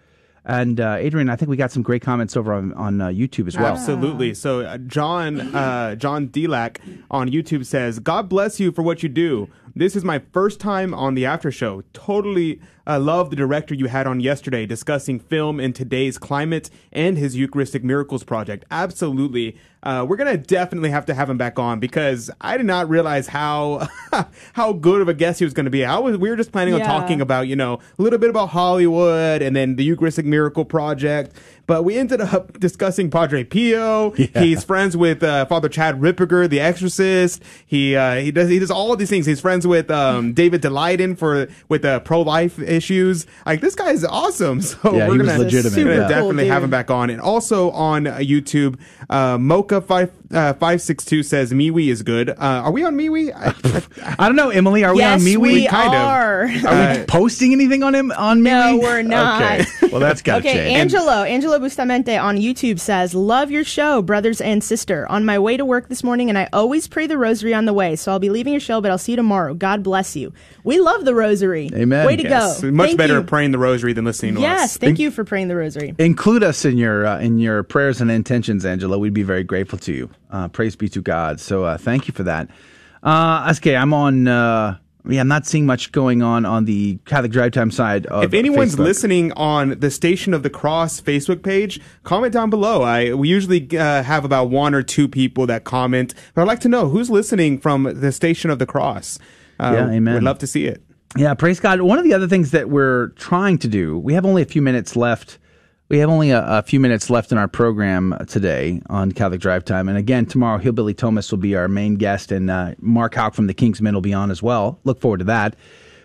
And uh, Adrian, I think we got some great comments over on, on uh, YouTube as well. Absolutely. So uh, John uh, John Delac on YouTube says, "God bless you for what you do. This is my first time on the after show. Totally uh, love the director you had on yesterday discussing film in today's climate and his Eucharistic Miracles project. Absolutely. Uh, we're gonna definitely have to have him back on because I did not realize how how good of a guest he was going to be. I was we were just planning on talking about you know a little bit about Hollywood and then the Eucharistic Miracle Project, but we ended up discussing Padre Pio. He's friends with uh, Father Chad Ripperger, the Exorcist. He uh, he does he does all of these things. He's friends with um, David Daleiden for with uh, pro life issues. Like this guy is awesome. So Yeah, we're he gonna, legitimate, we're gonna yeah. definitely Cool have him back on. And also on uh, YouTube, uh, Mocha five uh, five six two says MeWe is good. Uh, are we on MeWe? I, I don't know, Emily. Are we Yes, on MeWe? we kind are. Are Uh, we posting anything on him on No, we're not. Okay. Well, that's got to okay, change. Angelo, Angelo Bustamente on YouTube says, Love your show, brothers and sister. On my way to work this morning, and I always pray the rosary on the way, so I'll be leaving your show, but I'll see you tomorrow. God bless you. We love the rosary. Amen. Way to Yes. go. Much Thank better you. praying the rosary than listening to us. Yes, thank you for praying the rosary. Include us in your uh, in your prayers and intentions, Angelo. We'd be very grateful to you. Uh, praise be to God. So uh, thank you for that. Uh, okay, I'm on. Uh, yeah, I'm not seeing much going on on the Catholic Drive Time side. Of if anyone's Facebook. listening on the Station of the Cross Facebook page, comment down below. I we usually uh, have about one or two people that comment, but I'd like to know who's listening from the Station of the Cross. Uh, Yeah, amen. We'd love to see it. Yeah, praise God. One of the other things that we're trying to do, we have only a few minutes left. We have only a, a few minutes left in our program today on Catholic Drive Time. And again, tomorrow, Hillbilly Thomist will be our main guest, and uh, Mark Houck from the King's Men will be on as well. Look forward to that.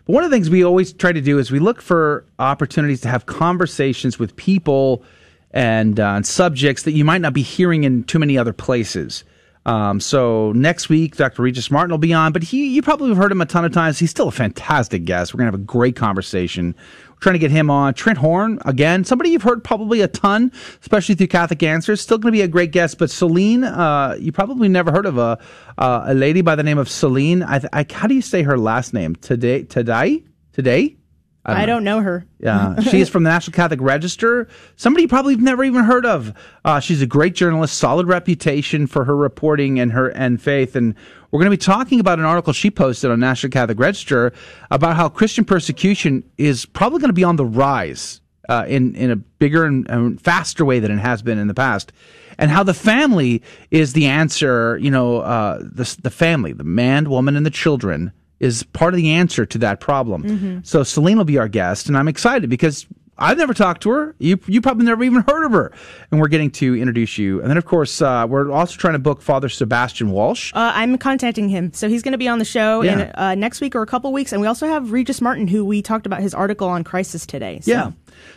But one of the things we always try to do is we look for opportunities to have conversations with people and uh, subjects that you might not be hearing in too many other places. Um, so next week, Dr. Regis Martin will be on, but he you probably have heard him a ton of times. He's still a fantastic guest. We're gonna have a great conversation. Trying to get him on. Trent Horn again, somebody you've heard probably a ton, especially through Catholic Answers. Still gonna be a great guest. But Celine, uh, you probably never heard of a uh, a lady by the name of Celine. I, I how do you say her last name? Today, today, today. I don't know her. Yeah, she is from the National Catholic Register. Somebody you probably never even heard of. Uh, she's a great journalist, solid reputation for her reporting and her and faith. And we're going to be talking about an article she posted on National Catholic Register about how Christian persecution is probably going to be on the rise uh, in in a bigger and, and faster way than it has been in the past, and how the family is the answer. You know, uh, the the family, the man, woman, and the children is part of the answer to that problem. Mhm. So Celine will be our guest, and I'm excited because I've never talked to her. You you probably never even heard of her, and we're getting to introduce you. And then of course uh, we're also trying to book Father Sebastian Walsh. Uh, I'm contacting him, so he's going to be on the show in uh, next week or a couple weeks. And we also have Regis Martin, who we talked about his article on crisis today. So. Yeah.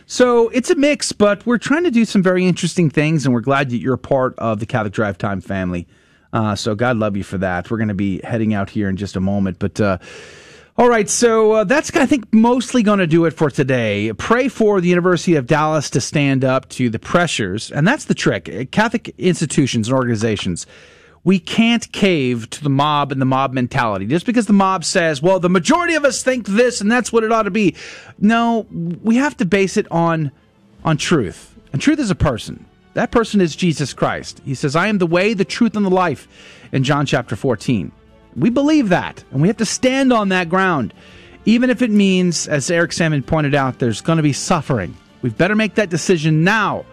So it's a mix, but we're trying to do some very interesting things, and we're glad that you're part of the Catholic Drive Time family. Uh, so God love you for that. We're going to be heading out here in just a moment, but. Uh, all right, so uh, that's I think mostly going to do it for today. Pray for the University of Dallas to stand up to the pressures, and that's the trick. Catholic institutions and organizations, we can't cave to the mob and the mob mentality. Just because the mob says, "Well, the majority of us think this, and that's what it ought to be," no, we have to base it on on truth, and truth is a person. That person is Jesus Christ. He says, "I am the way, the truth, and the life," in John chapter fourteen. We believe that, and we have to stand on that ground, even if it means, as Eric Salmon pointed out, there's going to be suffering. We've better make that decision now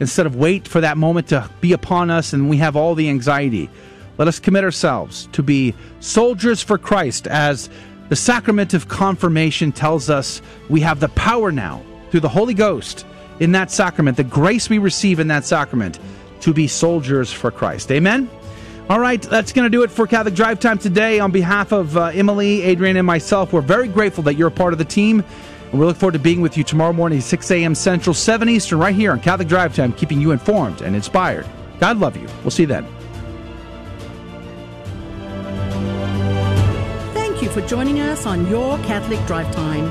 instead of wait for that moment to be upon us and we have all the anxiety. Let us commit ourselves to be soldiers for Christ as the sacrament of confirmation tells us we have the power now through the Holy Ghost in that sacrament, the grace we receive in that sacrament to be soldiers for Christ. Amen. All right, that's going to do it for Catholic Drive Time today. On behalf of uh, Emily, Adrian, and myself, we're very grateful that you're a part of the team. And we look forward to being with you tomorrow morning, 6 a.m. Central, 7 Eastern, right here on Catholic Drive Time, keeping you informed and inspired. God love you. We'll see you then. Thank you for joining us on Your Catholic Drive Time,